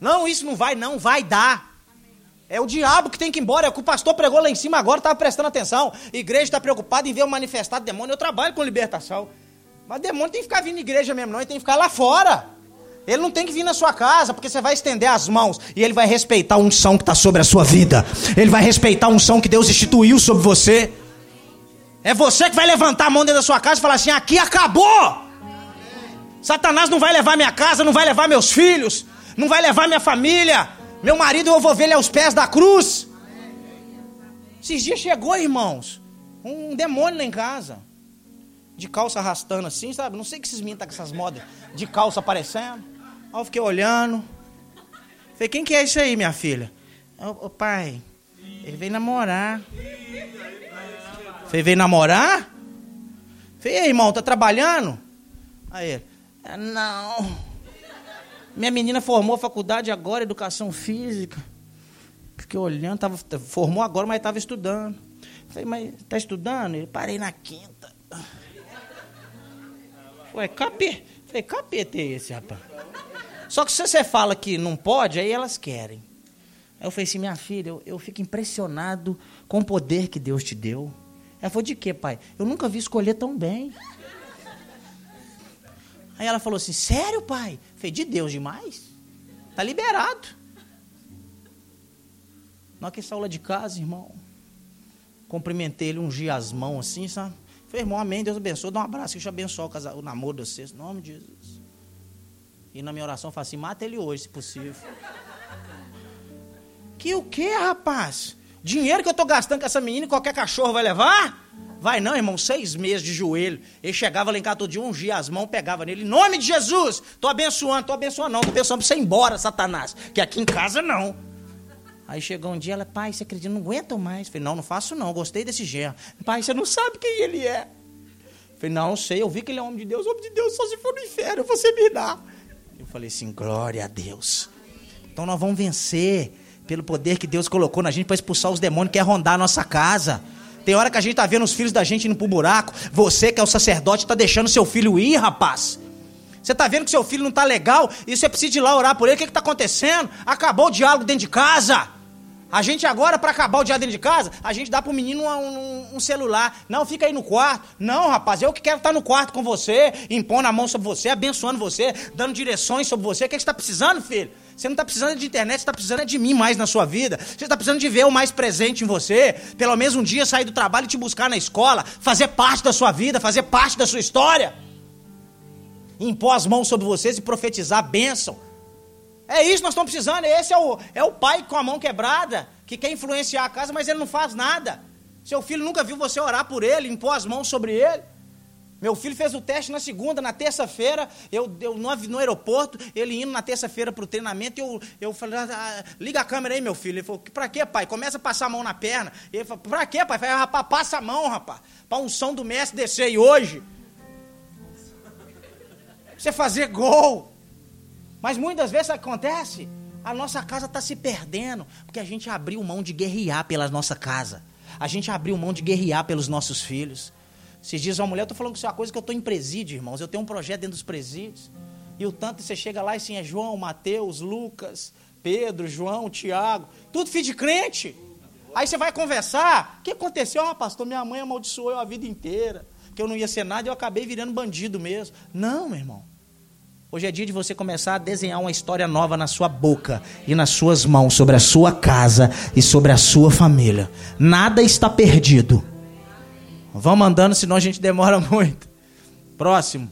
[SPEAKER 1] Não, isso não vai, não, vai dar. É o diabo que tem que ir embora. É o que o pastor pregou lá em cima agora, estava prestando atenção. A igreja está preocupada em ver o manifestado demônio. Eu trabalho com libertação. Mas demônio tem que ficar vindo na igreja mesmo, não. Ele tem que ficar lá fora. Ele não tem que vir na sua casa, porque você vai estender as mãos e ele vai respeitar a unção que está sobre a sua vida. Ele vai respeitar a unção que Deus instituiu sobre você. É você que vai levantar a mão dentro da sua casa e falar assim: aqui acabou. Satanás não vai levar minha casa, não vai levar meus filhos não vai levar minha família. Meu marido eu vou ver ele aos pés da cruz. Esses dias chegou, irmãos, um demônio lá em casa. De calça arrastando assim, sabe? Não sei que esses meninos tá com essas modas de calça aparecendo. Aí eu fiquei olhando. Falei, quem que é isso aí, minha filha? Ô, pai, ele veio namorar. Falei, veio namorar? Falei, irmão, tá trabalhando? Aí ele, não. Minha menina formou faculdade agora, educação física. Fiquei olhando, tava, formou agora, mas estava estudando. Falei, mas está estudando? Ele parei na quinta. Ué, capê. Falei, capeta é esse, rapaz? Só que se você fala que não pode, aí elas querem. Aí eu falei assim, minha filha, eu, eu fico impressionado com o poder que Deus te deu. Ela falou, de quê, pai? Eu nunca vi escolher tão bem. Aí ela falou assim: Sério, pai? Falei: De Deus demais? Tá liberado. Na que saiu lá de casa, irmão, cumprimentei ele, ungi as mãos assim, sabe? Falei, irmão, amém, Deus abençoe, dá um abraço, que eu abençoe o, casal, o namoro de vocês, em nome de Jesus. E na minha oração eu falo assim: mata ele hoje, se possível. Que o que, rapaz? Dinheiro que eu estou gastando com essa menina, qualquer cachorro vai levar? Vai não, irmão, seis meses de joelho. Ele chegava lá em casa todo dia, ungia as mãos, pegava nele. Em nome de Jesus, estou abençoando, estou abençoando não, estou abençoando para você ir embora, Satanás. Que aqui em casa não. Aí chegou um dia, ela, pai, você acredita, não aguento mais. Falei, não, não faço não, gostei desse genro. Pai, você não sabe quem ele é. Falei, não, sei, eu vi que ele é homem de Deus, homem de Deus, só se for no inferno, você me dá. Eu falei assim, glória a Deus. Então nós vamos vencer pelo poder que Deus colocou na gente para expulsar os demônios que quer rondar a nossa casa. Tem hora que a gente tá vendo os filhos da gente indo pro buraco. Você que é o sacerdote tá deixando seu filho ir, rapaz. Você tá vendo que seu filho não tá legal e você precisa ir lá orar por ele. O que que tá acontecendo? Acabou o diálogo dentro de casa. A gente agora, para acabar o diálogo dentro de casa, a gente dá pro menino um, um, um, celular. Não, fica aí no quarto. Não, rapaz, eu que quero estar no quarto com você, impondo a mão sobre você, abençoando você, dando direções sobre você. O que, que você está precisando, filho? Você não está precisando de internet, você está precisando de mim mais na sua vida. Você está precisando de ver o mais presente em você. Pelo menos um dia sair do trabalho e te buscar na escola, fazer parte da sua vida, fazer parte da sua história. Impor as mãos sobre vocês e profetizar bênção. É isso que nós estamos precisando. Esse é o, é o pai com a mão quebrada, que quer influenciar a casa, mas ele não faz nada. Seu filho nunca viu você orar por ele, impor as mãos sobre ele. Meu filho fez o teste na segunda, na terça-feira, eu, eu no, no, aeroporto, ele indo na terça-feira para o treinamento, eu, eu falei, ah, ah, liga a câmera aí, meu filho. Ele falou, pra quê, pai? Começa a passar a mão na perna. Ele falou, pra quê, pai? Eu falei, rapaz, passa a mão, rapaz. Pra unção do mestre descer aí hoje. Você fazer gol. Mas muitas vezes acontece, a nossa casa está se perdendo, porque a gente abriu mão de guerrear pela nossa casa. A gente abriu mão de guerrear pelos nossos filhos. Esses dias uma mulher, eu tô falando com você uma coisa que eu estou em presídio, irmãos. Eu tenho um projeto dentro dos presídios. E o tanto você chega lá e assim é João, Mateus, Lucas, Pedro, João, Tiago, tudo filho de crente. Aí você vai conversar. O que aconteceu? Ah, pastor, minha mãe amaldiçoou eu a vida inteira. Que eu não ia ser nada e eu acabei virando bandido mesmo. Não, meu irmão. Hoje é dia de você começar a desenhar uma história nova na sua boca e nas suas mãos sobre a sua casa e sobre a sua família. Nada está perdido. Vamos andando, senão a gente demora muito. Próximo.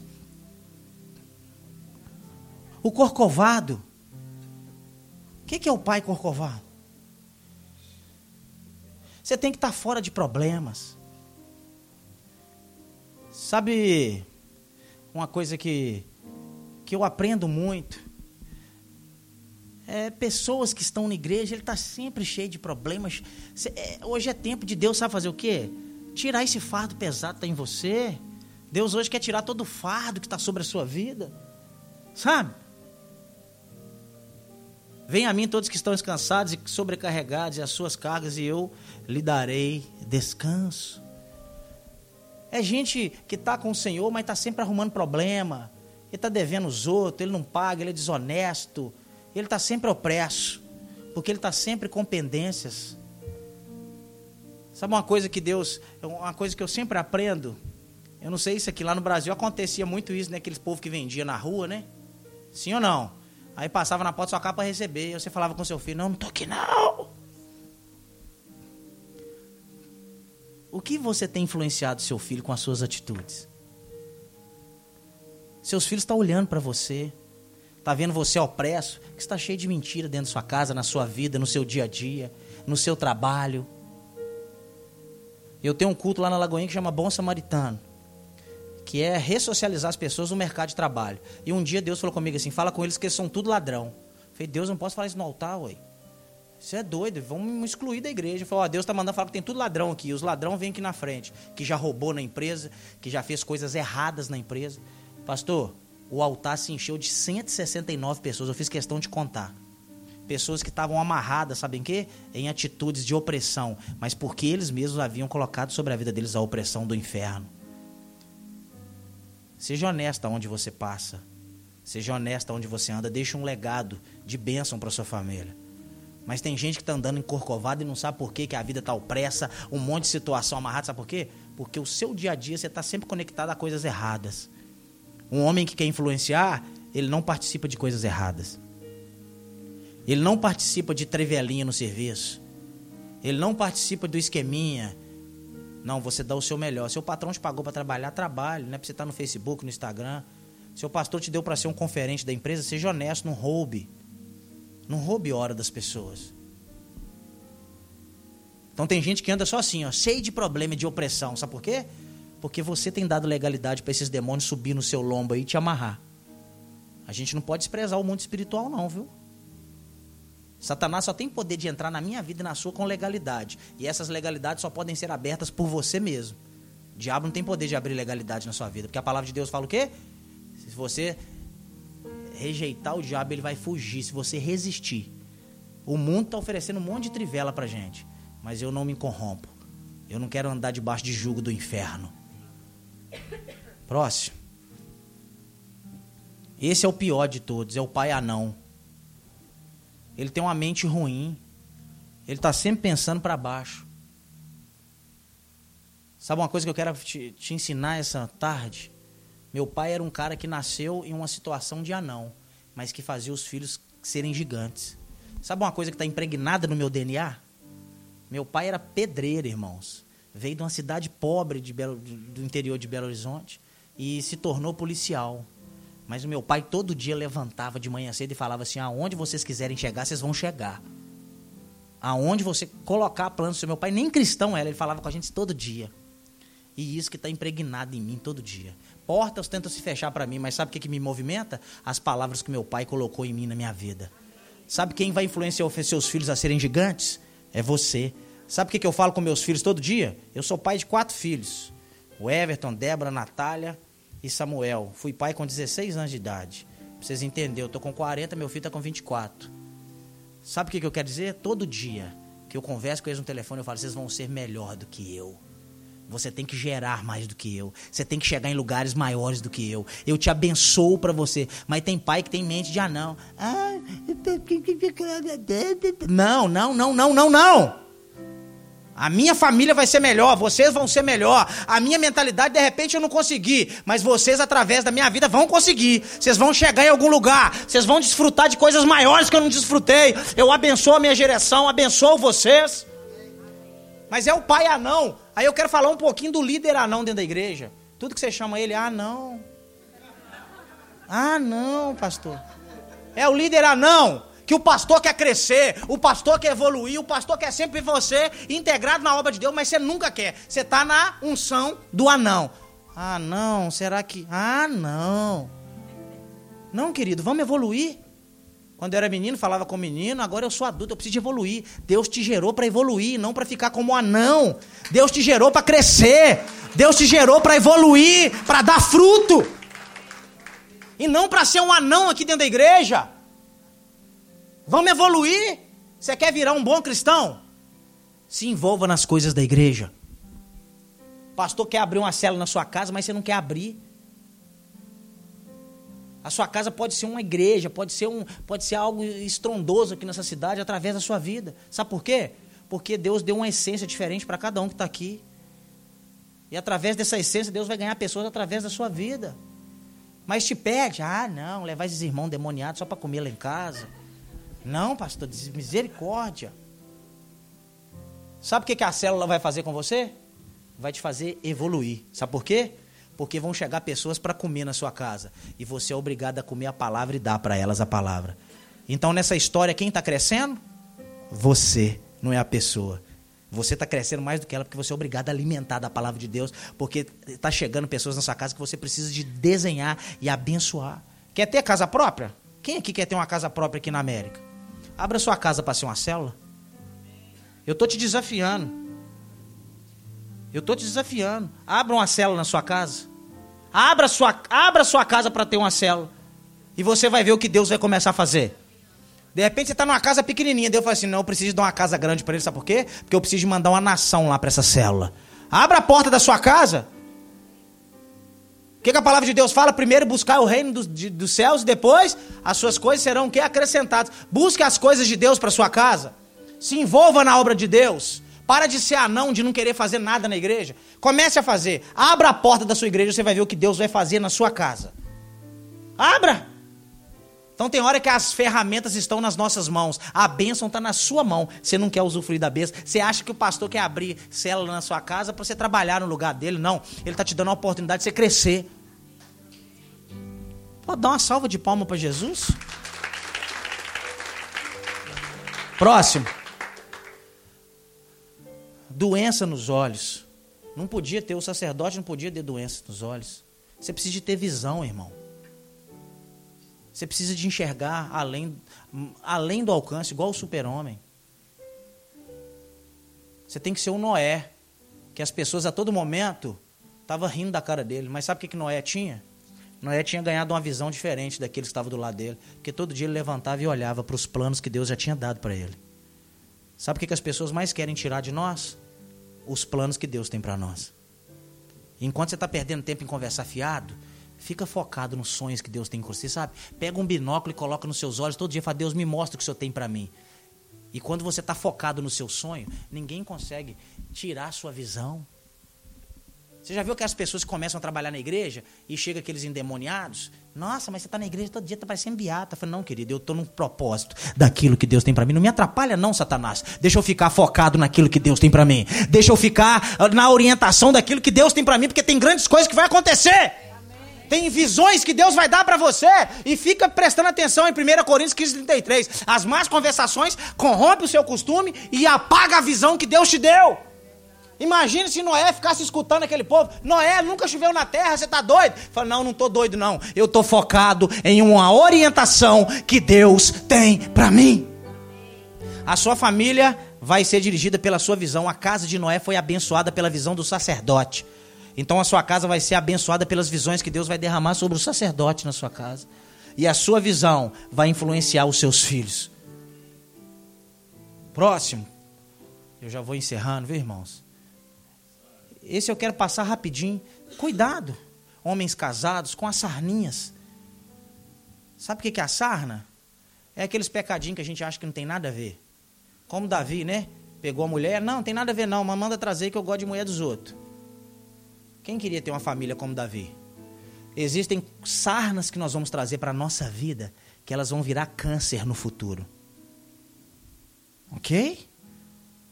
[SPEAKER 1] O corcovado. O que, é o pai corcovado? Você tem que estar fora de problemas. Sabe uma coisa que, que eu aprendo muito? É, pessoas que estão na igreja, ele está sempre cheio de problemas. É, hoje é tempo de Deus, sabe fazer o quê? tirar esse fardo pesado que está em você. Deus hoje quer tirar todo o fardo que está sobre a sua vida. Sabe? Venha a mim todos que estão descansados e sobrecarregados, e as suas cargas, e eu lhe darei descanso. É gente que está com o Senhor, mas está sempre arrumando problema. Ele está devendo os outros, ele não paga, ele é desonesto. Ele está sempre opresso, porque ele está sempre com pendências. Sabe uma coisa que Deus, uma coisa que eu sempre aprendo? Eu não sei se aqui lá no Brasil acontecia muito isso, né? Aqueles povos que vendia na rua, né? Sim ou não? Aí passava na porta sua casa para receber. E você falava com seu filho: Não, não tô aqui não. O que você tem influenciado seu filho com as suas atitudes? Seus filhos estão olhando para você, está vendo você opresso, que está cheio de mentira dentro da sua casa, na sua vida, no seu dia a dia, no seu trabalho. Eu tenho um culto lá na Lagoinha que chama Bom Samaritano, que é ressocializar as pessoas no mercado de trabalho. E um dia Deus falou comigo assim: fala com eles que eles são tudo ladrão. Eu falei, Deus, não posso falar isso no altar, ué. Você é doido, vamos me excluir da igreja. Falou, ó, Deus está mandando falar que tem tudo ladrão aqui. Os ladrão vêm aqui na frente, que já roubou na empresa, que já fez coisas erradas na empresa. Pastor, o altar se encheu de 169 pessoas. Eu fiz questão de contar pessoas que estavam amarradas, sabem quê? Em atitudes de opressão, mas porque eles mesmos haviam colocado sobre a vida deles a opressão do inferno. Seja honesto onde você passa. Seja honesto onde você anda. Deixe um legado de bênção para sua família. Mas tem gente que está andando encorcovado e não sabe por quê, que a vida está opressa, um monte de situação amarrada. Sabe por quê? Porque o seu dia a dia você está sempre conectado a coisas erradas. Um homem que quer influenciar, ele não participa de coisas erradas. Ele não participa de trevelinha no serviço. Ele não participa do esqueminha. Não, você dá o seu melhor. Seu patrão te pagou para trabalhar, trabalhe. Não é para você estar no Facebook, no Instagram. Seu pastor te deu para ser um conferente da empresa, seja honesto, não roube. Não roube hora das pessoas. Então tem gente que anda só assim, ó, cheio de problema de opressão. Sabe por quê? Porque você tem dado legalidade para esses demônios subir no seu lombo aí e te amarrar. A gente não pode desprezar o mundo espiritual, não, viu? Satanás só tem poder de entrar na minha vida e na sua com legalidade. E essas legalidades só podem ser abertas por você mesmo. O diabo não tem poder de abrir legalidade na sua vida. Porque a palavra de Deus fala o quê? Se você rejeitar o diabo, ele vai fugir. Se você resistir. O mundo está oferecendo um monte de trivela pra gente. Mas eu não me corrompo. Eu não quero andar debaixo de jugo do inferno. Próximo. Esse é o pior de todos, é o pai anão. Ele tem uma mente ruim. Ele está sempre pensando para baixo. Sabe uma coisa que eu quero te, te, ensinar essa tarde? Meu pai era um cara que nasceu em uma situação de anão, mas que fazia os filhos serem gigantes. Sabe uma coisa que está impregnada no meu DNA? Meu pai era pedreiro, irmãos. Veio de uma cidade pobre de Belo, do interior de Belo Horizonte e se tornou policial. Mas o meu pai todo dia levantava de manhã cedo e falava assim: aonde vocês quiserem chegar, vocês vão chegar. Aonde você colocar plano, seu meu pai nem cristão era, ele falava com a gente todo dia. E isso que está impregnado em mim todo dia. Portas tentam se fechar para mim, mas sabe o que, que me movimenta? As palavras que meu pai colocou em mim na minha vida. Sabe quem vai influenciar seus filhos a serem gigantes? É você. Sabe o que, que eu falo com meus filhos todo dia? Eu sou pai de quatro filhos: o Everton, Débora, Natália e Samuel. Fui pai com 16 anos de idade. Pra vocês entenderem, eu tô com 40, meu filho está com 24. Sabe o que, que eu quero dizer? Todo dia que eu converso com eles no telefone, eu falo: vocês vão ser melhor do que eu. Você tem que gerar mais do que eu. Você tem que chegar em lugares maiores do que eu. Eu te abençoo para você. Mas tem pai que tem mente de anão. Não, não, não, não, não, não. A minha família vai ser melhor, vocês vão ser melhor. A minha mentalidade, de repente, eu não consegui. Mas vocês, através da minha vida, vão conseguir. Vocês vão chegar em algum lugar. Vocês vão desfrutar de coisas maiores que eu não desfrutei. Eu abençoo a minha geração, abençoo vocês. Mas é o pai anão. Aí eu quero falar um pouquinho do líder anão dentro da igreja. Tudo que você chama ele, ah, não. Ah, não, pastor. É o líder anão que o pastor quer crescer, o pastor quer evoluir, o pastor quer sempre você integrado na obra de Deus, mas você nunca quer. Você está na unção do anão. Ah, não, será que. Ah, não. Não, querido, vamos evoluir. Quando eu era menino, falava com menino, agora eu sou adulto, eu preciso evoluir. Deus te gerou para evoluir, não para ficar como anão. Deus te gerou para crescer. Deus te gerou para evoluir, para dar fruto. E não para ser um anão aqui dentro da igreja. Vamos evoluir? Você quer virar um bom cristão? Se envolva nas coisas da igreja. O pastor quer abrir uma cela na sua casa, mas você não quer abrir. A sua casa pode ser uma igreja, pode ser, um, pode ser algo estrondoso aqui nessa cidade através da sua vida. Sabe por quê? Porque Deus deu uma essência diferente para cada um que está aqui. E através dessa essência, Deus vai ganhar pessoas através da sua vida. Mas te pede, ah, não, levar esses irmãos demoniados só para comer lá em casa. Não, pastor, misericórdia. Sabe o que, que a célula vai fazer com você? Vai te fazer evoluir. Sabe por quê? Porque vão chegar pessoas para comer na sua casa. E você é obrigado a comer a palavra e dar para elas a palavra. Então, nessa história, quem está crescendo? Você, não é a pessoa. Você está crescendo mais do que ela porque você é obrigado a alimentar da palavra de Deus. Porque está chegando pessoas na sua casa que você precisa de desenhar e abençoar. Quer ter casa própria? Quem aqui quer ter uma casa própria aqui na América? Abra sua casa para ser uma célula. Eu estou te desafiando. Eu estou te desafiando. Abra uma célula na sua casa. Abra sua, abra sua casa para ter uma célula. E você vai ver o que Deus vai começar a fazer. De repente você está numa casa pequenininha. Deus fala assim: não, eu preciso de uma casa grande para ele. Sabe por quê? Porque eu preciso de mandar uma nação lá para essa célula. Abra a porta da sua casa que, que a palavra de Deus fala? Primeiro buscar o reino dos, de, dos céus e depois as suas coisas serão que acrescentadas. Busque as coisas de Deus para sua casa. Se envolva na obra de Deus. Para de ser anão, de não querer fazer nada na igreja. Comece a fazer. Abra a porta da sua igreja, você vai ver o que Deus vai fazer na sua casa. Abra! Então tem hora que as ferramentas estão nas nossas mãos. A bênção está na sua mão. Você não quer usufruir da bênção. Você acha que o pastor quer abrir célula na sua casa para você trabalhar no lugar dele. Não. Ele está te dando a oportunidade de você crescer. Pode dar uma salva de palma para Jesus? Próximo. Doença nos olhos. Não podia ter, o sacerdote não podia ter doença nos olhos. Você precisa de ter visão, irmão. Você precisa de enxergar além, além do alcance, igual o super-homem. Você tem que ser o Noé, que as pessoas a todo momento estavam rindo da cara dele. Mas sabe o que, que Noé tinha? Noé tinha ganhado uma visão diferente daqueles que estavam do lado dele. Porque todo dia ele levantava e olhava para os planos que Deus já tinha dado para ele. Sabe o que as pessoas mais querem tirar de nós? Os planos que Deus tem para nós. Enquanto você está perdendo tempo em conversar fiado, fica focado nos sonhos que Deus tem com você, sabe? Pega um binóculo e coloca nos seus olhos todo dia fala, Deus me mostra o que o Senhor tem para mim. E quando você está focado no seu sonho, ninguém consegue tirar sua visão. Você já viu que as pessoas começam a trabalhar na igreja e chega aqueles endemoniados? Nossa, mas você está na igreja todo dia, está parecendo beata. Eu falei, não, querido, eu estou num propósito daquilo que Deus tem para mim. Não me atrapalha, não, Satanás. Deixa eu ficar focado naquilo que Deus tem para mim. Deixa eu ficar ah, na orientação daquilo que Deus tem para mim, porque tem grandes coisas que vai acontecer. Tem visões que Deus vai dar para você. E fica prestando atenção em 1 Coríntios 15, 33. As más conversações corrompem o seu costume e apaga a visão que Deus te deu. Imagina se Noé ficasse escutando aquele povo. Noé nunca choveu na terra, você está doido? Fala, não, não estou doido, não. Eu estou focado em uma orientação que Deus tem para mim. A sua família vai ser dirigida pela sua visão. A casa de Noé foi abençoada pela visão do sacerdote. Então a sua casa vai ser abençoada pelas visões que Deus vai derramar sobre o sacerdote na sua casa. E a sua visão vai influenciar os seus filhos. Próximo. Eu já vou encerrando, viu, irmãos? Esse eu quero passar rapidinho. Cuidado, homens casados, com as sarninhas. Sabe o que é a sarna? É aqueles pecadinhos que a gente acha que não tem nada a ver. Como Davi, né? Pegou a mulher. Não, não tem nada a ver não, mas manda trazer que eu gosto de mulher dos outros. Quem queria ter uma família como Davi? Existem sarnas que nós vamos trazer para a nossa vida, que elas vão virar câncer no futuro. Ok?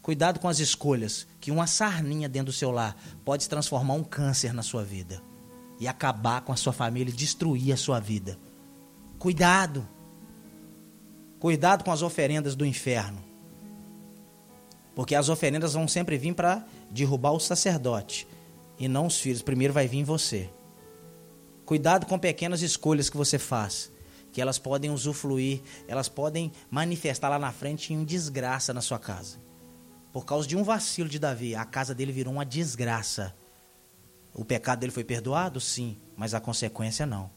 [SPEAKER 1] Cuidado com as escolhas, que uma sarninha dentro do seu lar pode transformar um câncer na sua vida e acabar com a sua família e destruir a sua vida. Cuidado. Cuidado com as oferendas do inferno. Porque as oferendas vão sempre vir para derrubar o sacerdote e não os filhos. Primeiro vai vir você. Cuidado com pequenas escolhas que você faz, que elas podem usufruir, elas podem manifestar lá na frente em desgraça na sua casa. Por causa de um vacilo de Davi, a casa dele virou uma desgraça. O pecado dele foi perdoado? Sim, mas a consequência não.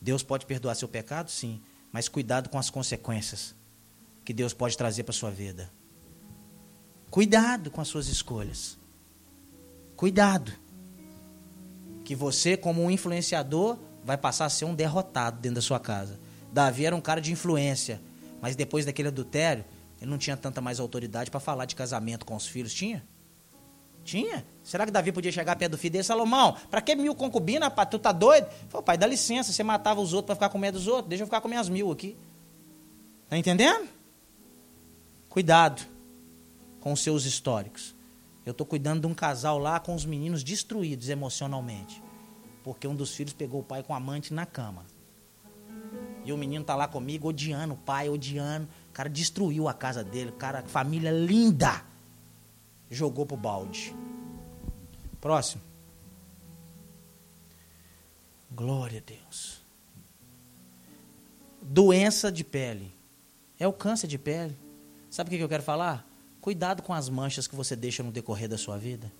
[SPEAKER 1] Deus pode perdoar seu pecado? Sim, mas cuidado com as consequências que Deus pode trazer para sua vida. Cuidado com as suas escolhas. Cuidado. Que você, como um influenciador, vai passar a ser um derrotado dentro da sua casa. Davi era um cara de influência, mas depois daquele adultério, ele não tinha tanta mais autoridade para falar de casamento com os filhos. Tinha? Tinha? Será que Davi podia chegar perto do filho dele? Salomão, para que mil concubinas, rapaz? Tu tá doido? Falei, pai, dá licença, você matava os outros para ficar com medo dos outros, deixa eu ficar com minhas mil aqui. Tá entendendo? Cuidado com os seus históricos. Eu estou cuidando de um casal lá com os meninos destruídos emocionalmente. Porque um dos filhos pegou o pai com amante na cama. E o menino está lá comigo, odiando o pai, odiando. O cara destruiu a casa dele. Cara, família linda. Jogou pro balde. Próximo. Glória a Deus. Doença de pele. É o câncer de pele. Sabe o que eu quero falar? Cuidado com as manchas que você deixa no decorrer da sua vida.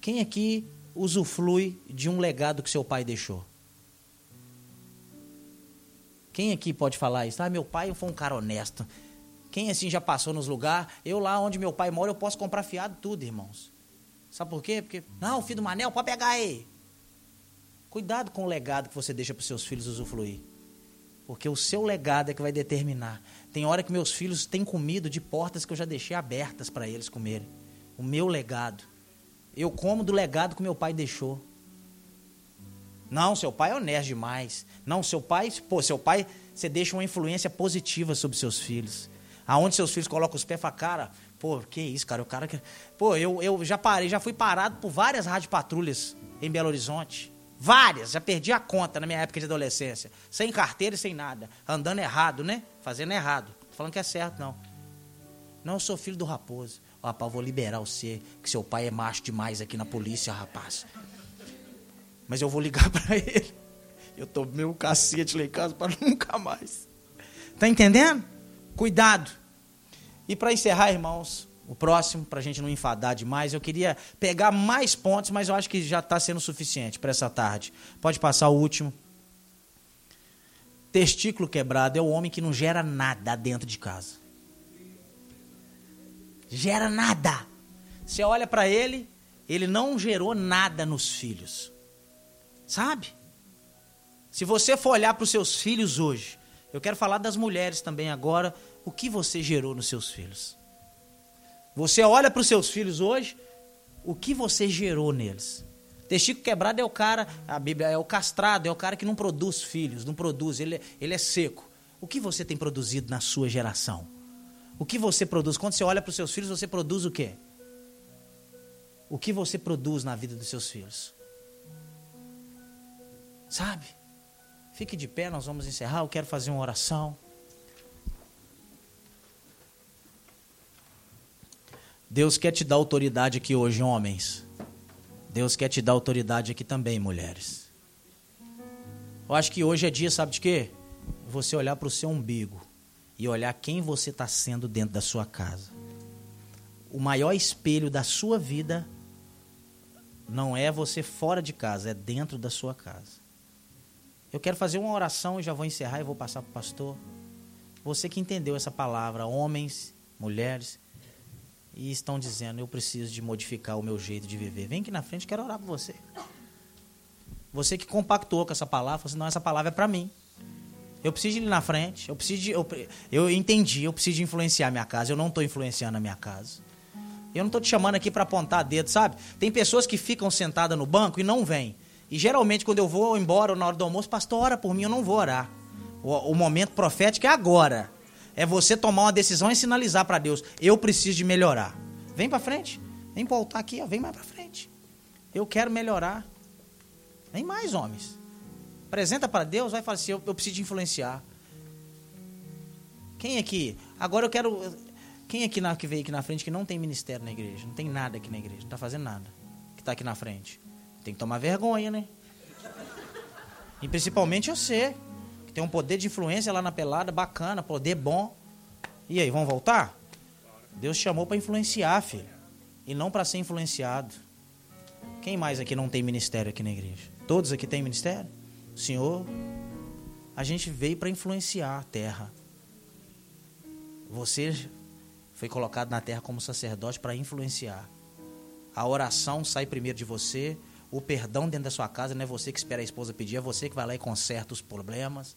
[SPEAKER 1] Quem aqui usufrui de um legado que seu pai deixou? Quem aqui pode falar isso? Ah, meu pai foi um cara honesto. Quem assim já passou nos lugares? Eu lá onde meu pai mora, eu posso comprar fiado tudo, irmãos. Sabe por quê? Porque, não, filho do Manel, pode pegar aí. Cuidado com o legado que você deixa para os seus filhos usufruir. Porque o seu legado é que vai determinar. Tem hora que meus filhos têm comido de portas que eu já deixei abertas para eles comerem. O meu legado. Eu como do legado que meu pai deixou. Não, seu pai é honesto demais. Não, seu pai, pô, seu pai, você deixa uma influência positiva sobre seus filhos. Aonde seus filhos colocam os pés, fala, cara, pô, que isso, cara, o cara que. Pô, eu, eu já parei, já fui parado por várias rádio patrulhas em Belo Horizonte. Várias, já perdi a conta na minha época de adolescência. Sem carteira e sem nada. Andando errado, né? Fazendo errado. Tô falando que é certo, não. Não, eu sou filho do raposo. Ó, rapaz, vou liberar você, que seu pai é macho demais aqui na polícia, rapaz. Mas eu vou ligar para ele. Eu tô meu cacete lá em casa para nunca mais. Tá entendendo? Cuidado. E para encerrar, irmãos, o próximo, para a gente não enfadar demais. Eu queria pegar mais pontos, mas eu acho que já está sendo suficiente para essa tarde. Pode passar o último. Testículo quebrado é o homem que não gera nada dentro de casa. Gera nada. Você olha para ele, ele não gerou nada nos filhos. Sabe? Se você for olhar para os seus filhos hoje, eu quero falar das mulheres também agora, o que você gerou nos seus filhos? Você olha para os seus filhos hoje, o que você gerou neles? Testículo quebrado é o cara, a Bíblia é o castrado, é o cara que não produz filhos, não produz, ele, ele é seco. O que você tem produzido na sua geração? O que você produz? Quando você olha para os seus filhos, você produz o quê? O que você produz na vida dos seus filhos? Sabe? Fique de pé, nós vamos encerrar. Eu quero fazer uma oração. Deus quer te dar autoridade aqui hoje, homens. Deus quer te dar autoridade aqui também, mulheres. Eu acho que hoje é dia, sabe de quê? Você olhar para o seu umbigo e olhar quem você está sendo dentro da sua casa. O maior espelho da sua vida não é você fora de casa, é dentro da sua casa. Eu quero fazer uma oração e já vou encerrar e vou passar para o pastor. Você que entendeu essa palavra, homens, mulheres, e estão dizendo: Eu preciso de modificar o meu jeito de viver. Vem aqui na frente, quero orar por você. Você que compactou com essa palavra, falou assim: Não, essa palavra é para mim. Eu preciso ir na frente. Eu preciso de, eu, eu entendi, eu preciso influenciar a minha casa. Eu não estou influenciando a minha casa. Eu não estou te chamando aqui para apontar dedo, sabe? Tem pessoas que ficam sentadas no banco e não vêm. E geralmente, quando eu vou embora na hora do almoço, pastor, ora por mim, eu não vou orar. O, o momento profético é agora. É você tomar uma decisão e sinalizar para Deus: eu preciso de melhorar. Vem para frente. Vem para o altar aqui, ó. vem mais para frente. Eu quero melhorar. Vem mais, homens. Apresenta para Deus, vai falar assim: eu, eu preciso de influenciar. Quem aqui? Agora eu quero quem aqui na, que veio aqui na frente que não tem ministério na igreja? Não tem nada aqui na igreja, não está fazendo nada. Que está aqui na frente. Tem que tomar vergonha, né? E principalmente você, que tem um poder de influência lá na pelada, bacana, poder bom. E aí, vamos voltar? Deus chamou para influenciar, filho. E não para ser influenciado. Quem mais aqui não tem ministério aqui na igreja? Todos aqui têm ministério? Senhor, a gente veio para influenciar a terra. Você foi colocado na terra como sacerdote para influenciar. A oração sai primeiro de você, o perdão dentro da sua casa não é você que espera a esposa pedir, é você que vai lá e conserta os problemas,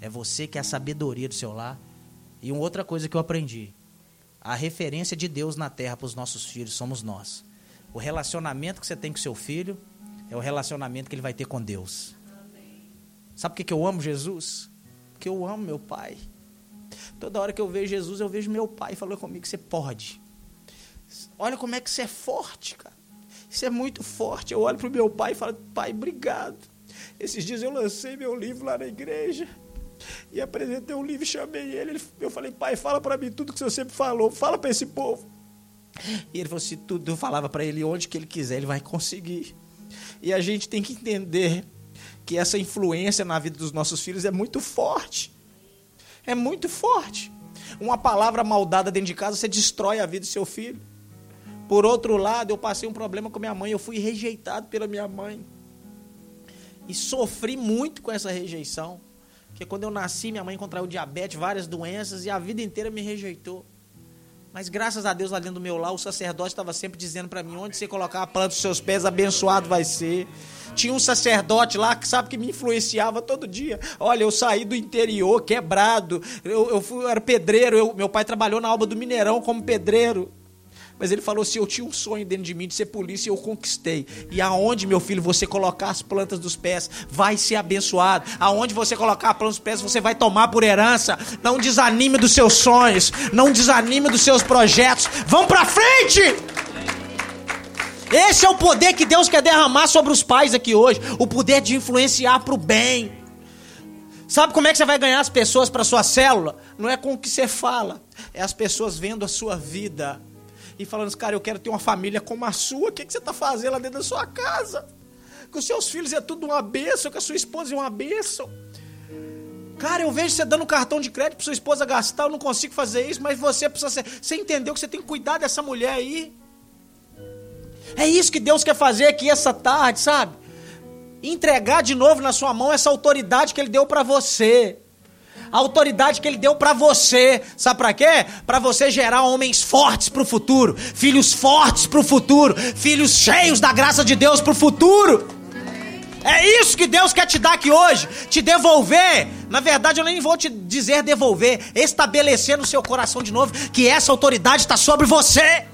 [SPEAKER 1] é você que é a sabedoria do seu lar. E uma outra coisa que eu aprendi: a referência de Deus na terra para os nossos filhos somos nós. O relacionamento que você tem com seu filho é o relacionamento que ele vai ter com Deus. Sabe por que eu amo Jesus? Porque eu amo meu pai. Toda hora que eu vejo Jesus, eu vejo meu pai falando comigo você pode. Olha como é que você é forte, cara. Isso é muito forte. Eu olho para o meu pai e falo, pai, obrigado. Esses dias eu lancei meu livro lá na igreja. E apresentei um livro e chamei ele. Eu falei, pai, fala para mim tudo que você sempre falou. Fala para esse povo. E ele falou assim, tudo eu falava para ele onde que ele quiser, ele vai conseguir. E a gente tem que entender que essa influência na vida dos nossos filhos é muito forte é muito forte. Uma palavra maldada dentro de casa, você destrói a vida do seu filho. Por outro lado, eu passei um problema com minha mãe, eu fui rejeitado pela minha mãe. E sofri muito com essa rejeição. Porque quando eu nasci, minha mãe contraiu diabetes, várias doenças, e a vida inteira me rejeitou. Mas graças a Deus, lá dentro do meu lar, o sacerdote estava sempre dizendo para mim: onde você colocar a planta dos seus pés, abençoado vai ser. Tinha um sacerdote lá que sabe que me influenciava todo dia. Olha, eu saí do interior quebrado. Eu, eu, fui, eu era pedreiro. Eu, meu pai trabalhou na obra do Mineirão como pedreiro. Mas ele falou assim: Eu tinha um sonho dentro de mim de ser polícia e eu conquistei. E aonde, meu filho, você colocar as plantas dos pés, vai ser abençoado. Aonde você colocar as plantas dos pés, você vai tomar por herança. Não desanime dos seus sonhos. Não desanime dos seus projetos. Vão pra frente! Esse é o poder que Deus quer derramar sobre os pais aqui hoje. O poder de influenciar para o bem. Sabe como é que você vai ganhar as pessoas para sua célula? Não é com o que você fala, é as pessoas vendo a sua vida e falando, cara, eu quero ter uma família como a sua. O que, que você está fazendo lá dentro da sua casa? Com os seus filhos é tudo uma bênção, com a sua esposa é uma bênção. Cara, eu vejo você dando cartão de crédito para sua esposa gastar, eu não consigo fazer isso, mas você precisa ser. Você entendeu que você tem que cuidar dessa mulher aí? É isso que Deus quer fazer aqui essa tarde, sabe? Entregar de novo na sua mão essa autoridade que Ele deu para você. A autoridade que Ele deu para você. Sabe para quê? Para você gerar homens fortes para o futuro. Filhos fortes para o futuro. Filhos cheios da graça de Deus para o futuro. É isso que Deus quer te dar aqui hoje, te devolver. Na verdade, eu nem vou te dizer devolver, estabelecer no seu coração de novo que essa autoridade está sobre você.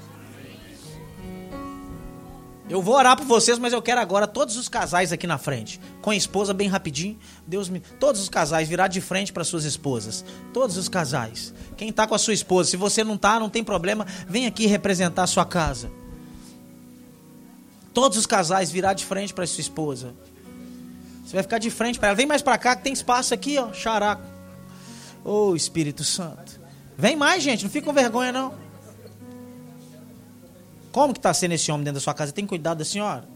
[SPEAKER 1] Eu vou orar por vocês, mas eu quero agora todos os casais aqui na frente, com a esposa bem rapidinho. Deus me, todos os casais virar de frente para suas esposas. Todos os casais. Quem está com a sua esposa, se você não está, não tem problema, vem aqui representar a sua casa. Todos os casais virar de frente para sua esposa. Você vai ficar de frente para ela. Vem mais para cá que tem espaço aqui, ó, characo. Ô oh, Espírito Santo. Vem mais, gente, não fica com vergonha não. Como que está sendo esse homem dentro da sua casa? Tem cuidado da senhora?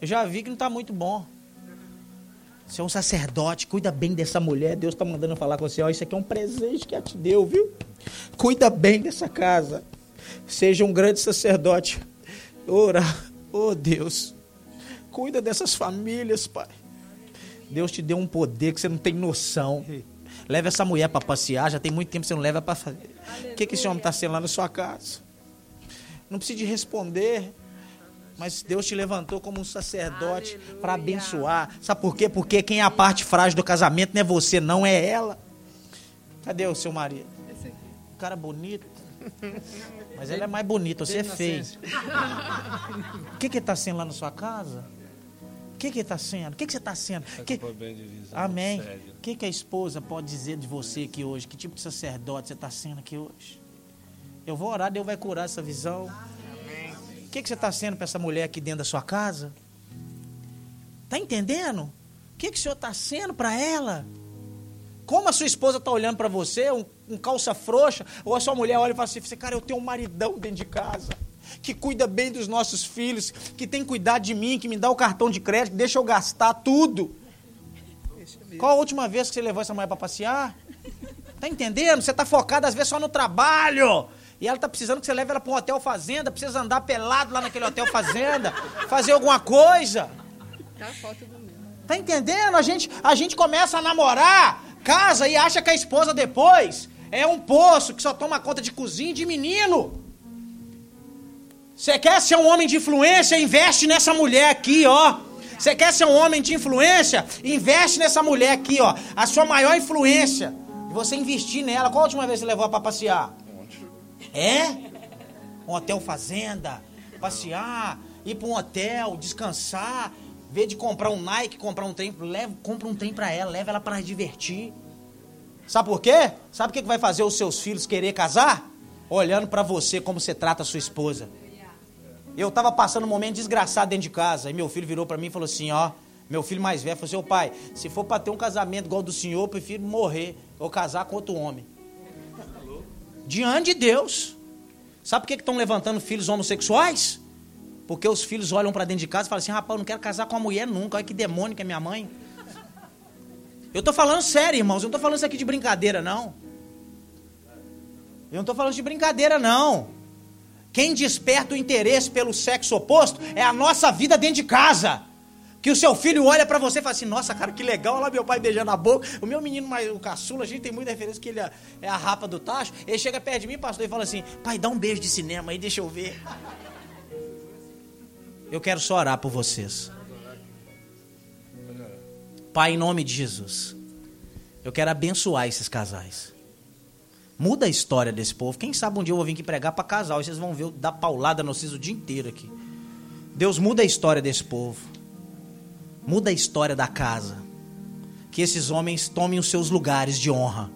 [SPEAKER 1] Eu já vi que não está muito bom. Você é um sacerdote, cuida bem dessa mulher. Deus está mandando falar com você. Ó, isso aqui é um presente que ela te deu, viu? Cuida bem dessa casa. Seja um grande sacerdote. Ora, oh Deus, cuida dessas famílias, Pai. Deus te deu um poder que você não tem noção. Leva essa mulher para passear, já tem muito tempo que você não leva para fazer. O que, que esse homem está sendo lá na sua casa? Não precisa de responder. Mas Deus te levantou como um sacerdote para abençoar. Sabe por quê? Porque quem é a parte frágil do casamento não é você, não é ela. Cadê o seu marido? Um cara bonito. Mas ela é mais bonita, você é feio. O que que está sendo lá na sua casa? O que que está sendo? O que que você está sendo? Tá que... Amém. O que que a esposa pode dizer de você aqui hoje? Que tipo de sacerdote você está sendo aqui hoje? Eu vou orar, Deus vai curar essa visão. O que que você está sendo para essa mulher aqui dentro da sua casa? Tá entendendo? O que que o senhor está sendo para ela? Como a sua esposa está olhando para você, um, um, calça frouxa, ou a sua mulher olha e fala assim: cara, eu tenho um maridão dentro de casa que cuida bem dos nossos filhos, que tem cuidado de mim, que me dá o cartão de crédito, que deixa eu gastar tudo. Qual a última vez que você levou essa mulher para passear? Tá entendendo? Você tá focado às vezes só no trabalho. E ela tá precisando que você leve ela para um hotel fazenda, precisa andar pelado lá naquele hotel fazenda, fazer alguma coisa. Tá, tá entendendo? A gente, a gente começa a namorar, casa e acha que a esposa depois é um poço que só toma conta de cozinha e de menino. Você quer ser um homem de influência? Investe nessa mulher aqui, ó. Você quer ser um homem de influência? Investe nessa mulher aqui, ó. A sua maior influência. Você investir nela. Qual a última vez você levou ela pra passear? É? Um hotel fazenda. Passear. Ir pra um hotel, descansar. Ver de comprar um Nike, comprar um trem. Leva, compra um trem pra ela. Leva ela para divertir. Sabe por quê? Sabe o que vai fazer os seus filhos querer casar? Olhando para você como você trata a sua esposa. Eu estava passando um momento desgraçado dentro de casa. E meu filho virou para mim e falou assim: Ó, meu filho mais velho falou assim: Ô pai, se for para ter um casamento igual do senhor, eu prefiro morrer ou casar com outro homem. Diante de Deus. Sabe por que estão levantando filhos homossexuais? Porque os filhos olham para dentro de casa e falam assim: rapaz, eu não quero casar com uma mulher nunca. Olha que demônio que é minha mãe. Eu estou falando sério, irmãos. Eu não estou falando isso aqui de brincadeira, não. Eu não estou falando de brincadeira, não. Quem desperta o interesse pelo sexo oposto é a nossa vida dentro de casa. Que o seu filho olha para você e fala assim: Nossa, cara, que legal, olha lá meu pai beijando a boca. O meu menino, o caçula, a gente tem muita referência que ele é, é a rapa do tacho. Ele chega perto de mim, pastor, e fala assim: Pai, dá um beijo de cinema aí, deixa eu ver. Eu quero só orar por vocês. Pai, em nome de Jesus, eu quero abençoar esses casais. Muda a história desse povo. Quem sabe um dia eu vou vir aqui pregar para casal e vocês vão ver eu dar paulada no o dia inteiro aqui. Deus muda a história desse povo. Muda a história da casa. Que esses homens tomem os seus lugares de honra.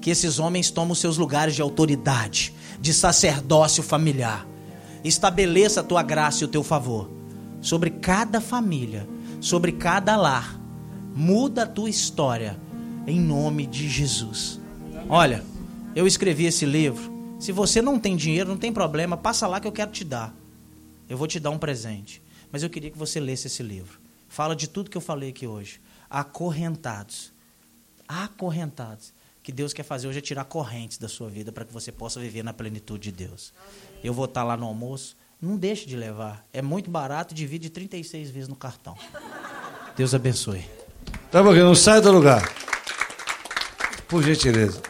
[SPEAKER 1] Que esses homens tomem os seus lugares de autoridade, de sacerdócio familiar. Estabeleça a tua graça e o teu favor sobre cada família, sobre cada lar. Muda a tua história em nome de Jesus. Olha, eu escrevi esse livro. Se você não tem dinheiro, não tem problema, passa lá que eu quero te dar. Eu vou te dar um presente. Mas eu queria que você lesse esse livro. Fala de tudo que eu falei aqui hoje. Acorrentados. Acorrentados. Que Deus quer fazer hoje é tirar correntes da sua vida para que você possa viver na plenitude de Deus. Eu vou estar lá no almoço. Não deixe de levar. É muito barato, divide 36 vezes no cartão. Deus abençoe.
[SPEAKER 2] Tá bom, não sai do lugar. Por gentileza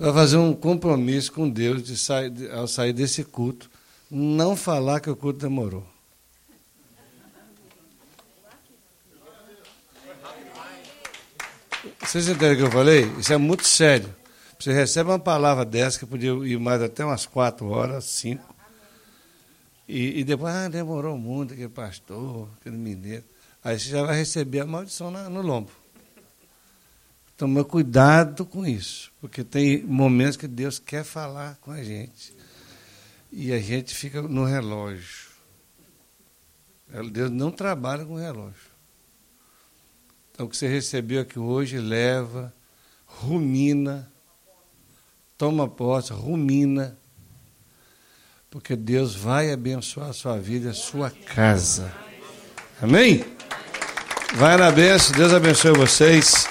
[SPEAKER 2] vai fazer um compromisso com Deus de sair, de, ao sair desse culto, não falar que o culto demorou. Vocês entenderam o que eu falei? Isso é muito sério. Você recebe uma palavra dessa, que podia ir mais até umas quatro horas, cinco, e, e depois, ah, demorou muito, aquele pastor, aquele mineiro. Aí você já vai receber a maldição no lombo. Toma cuidado com isso, porque tem momentos que Deus quer falar com a gente e a gente fica no relógio. Deus não trabalha com relógio. Então, o que você recebeu aqui hoje, leva, rumina, toma posse, rumina, porque Deus vai abençoar a sua vida a sua casa. Amém? Vai na benção, Deus abençoe vocês.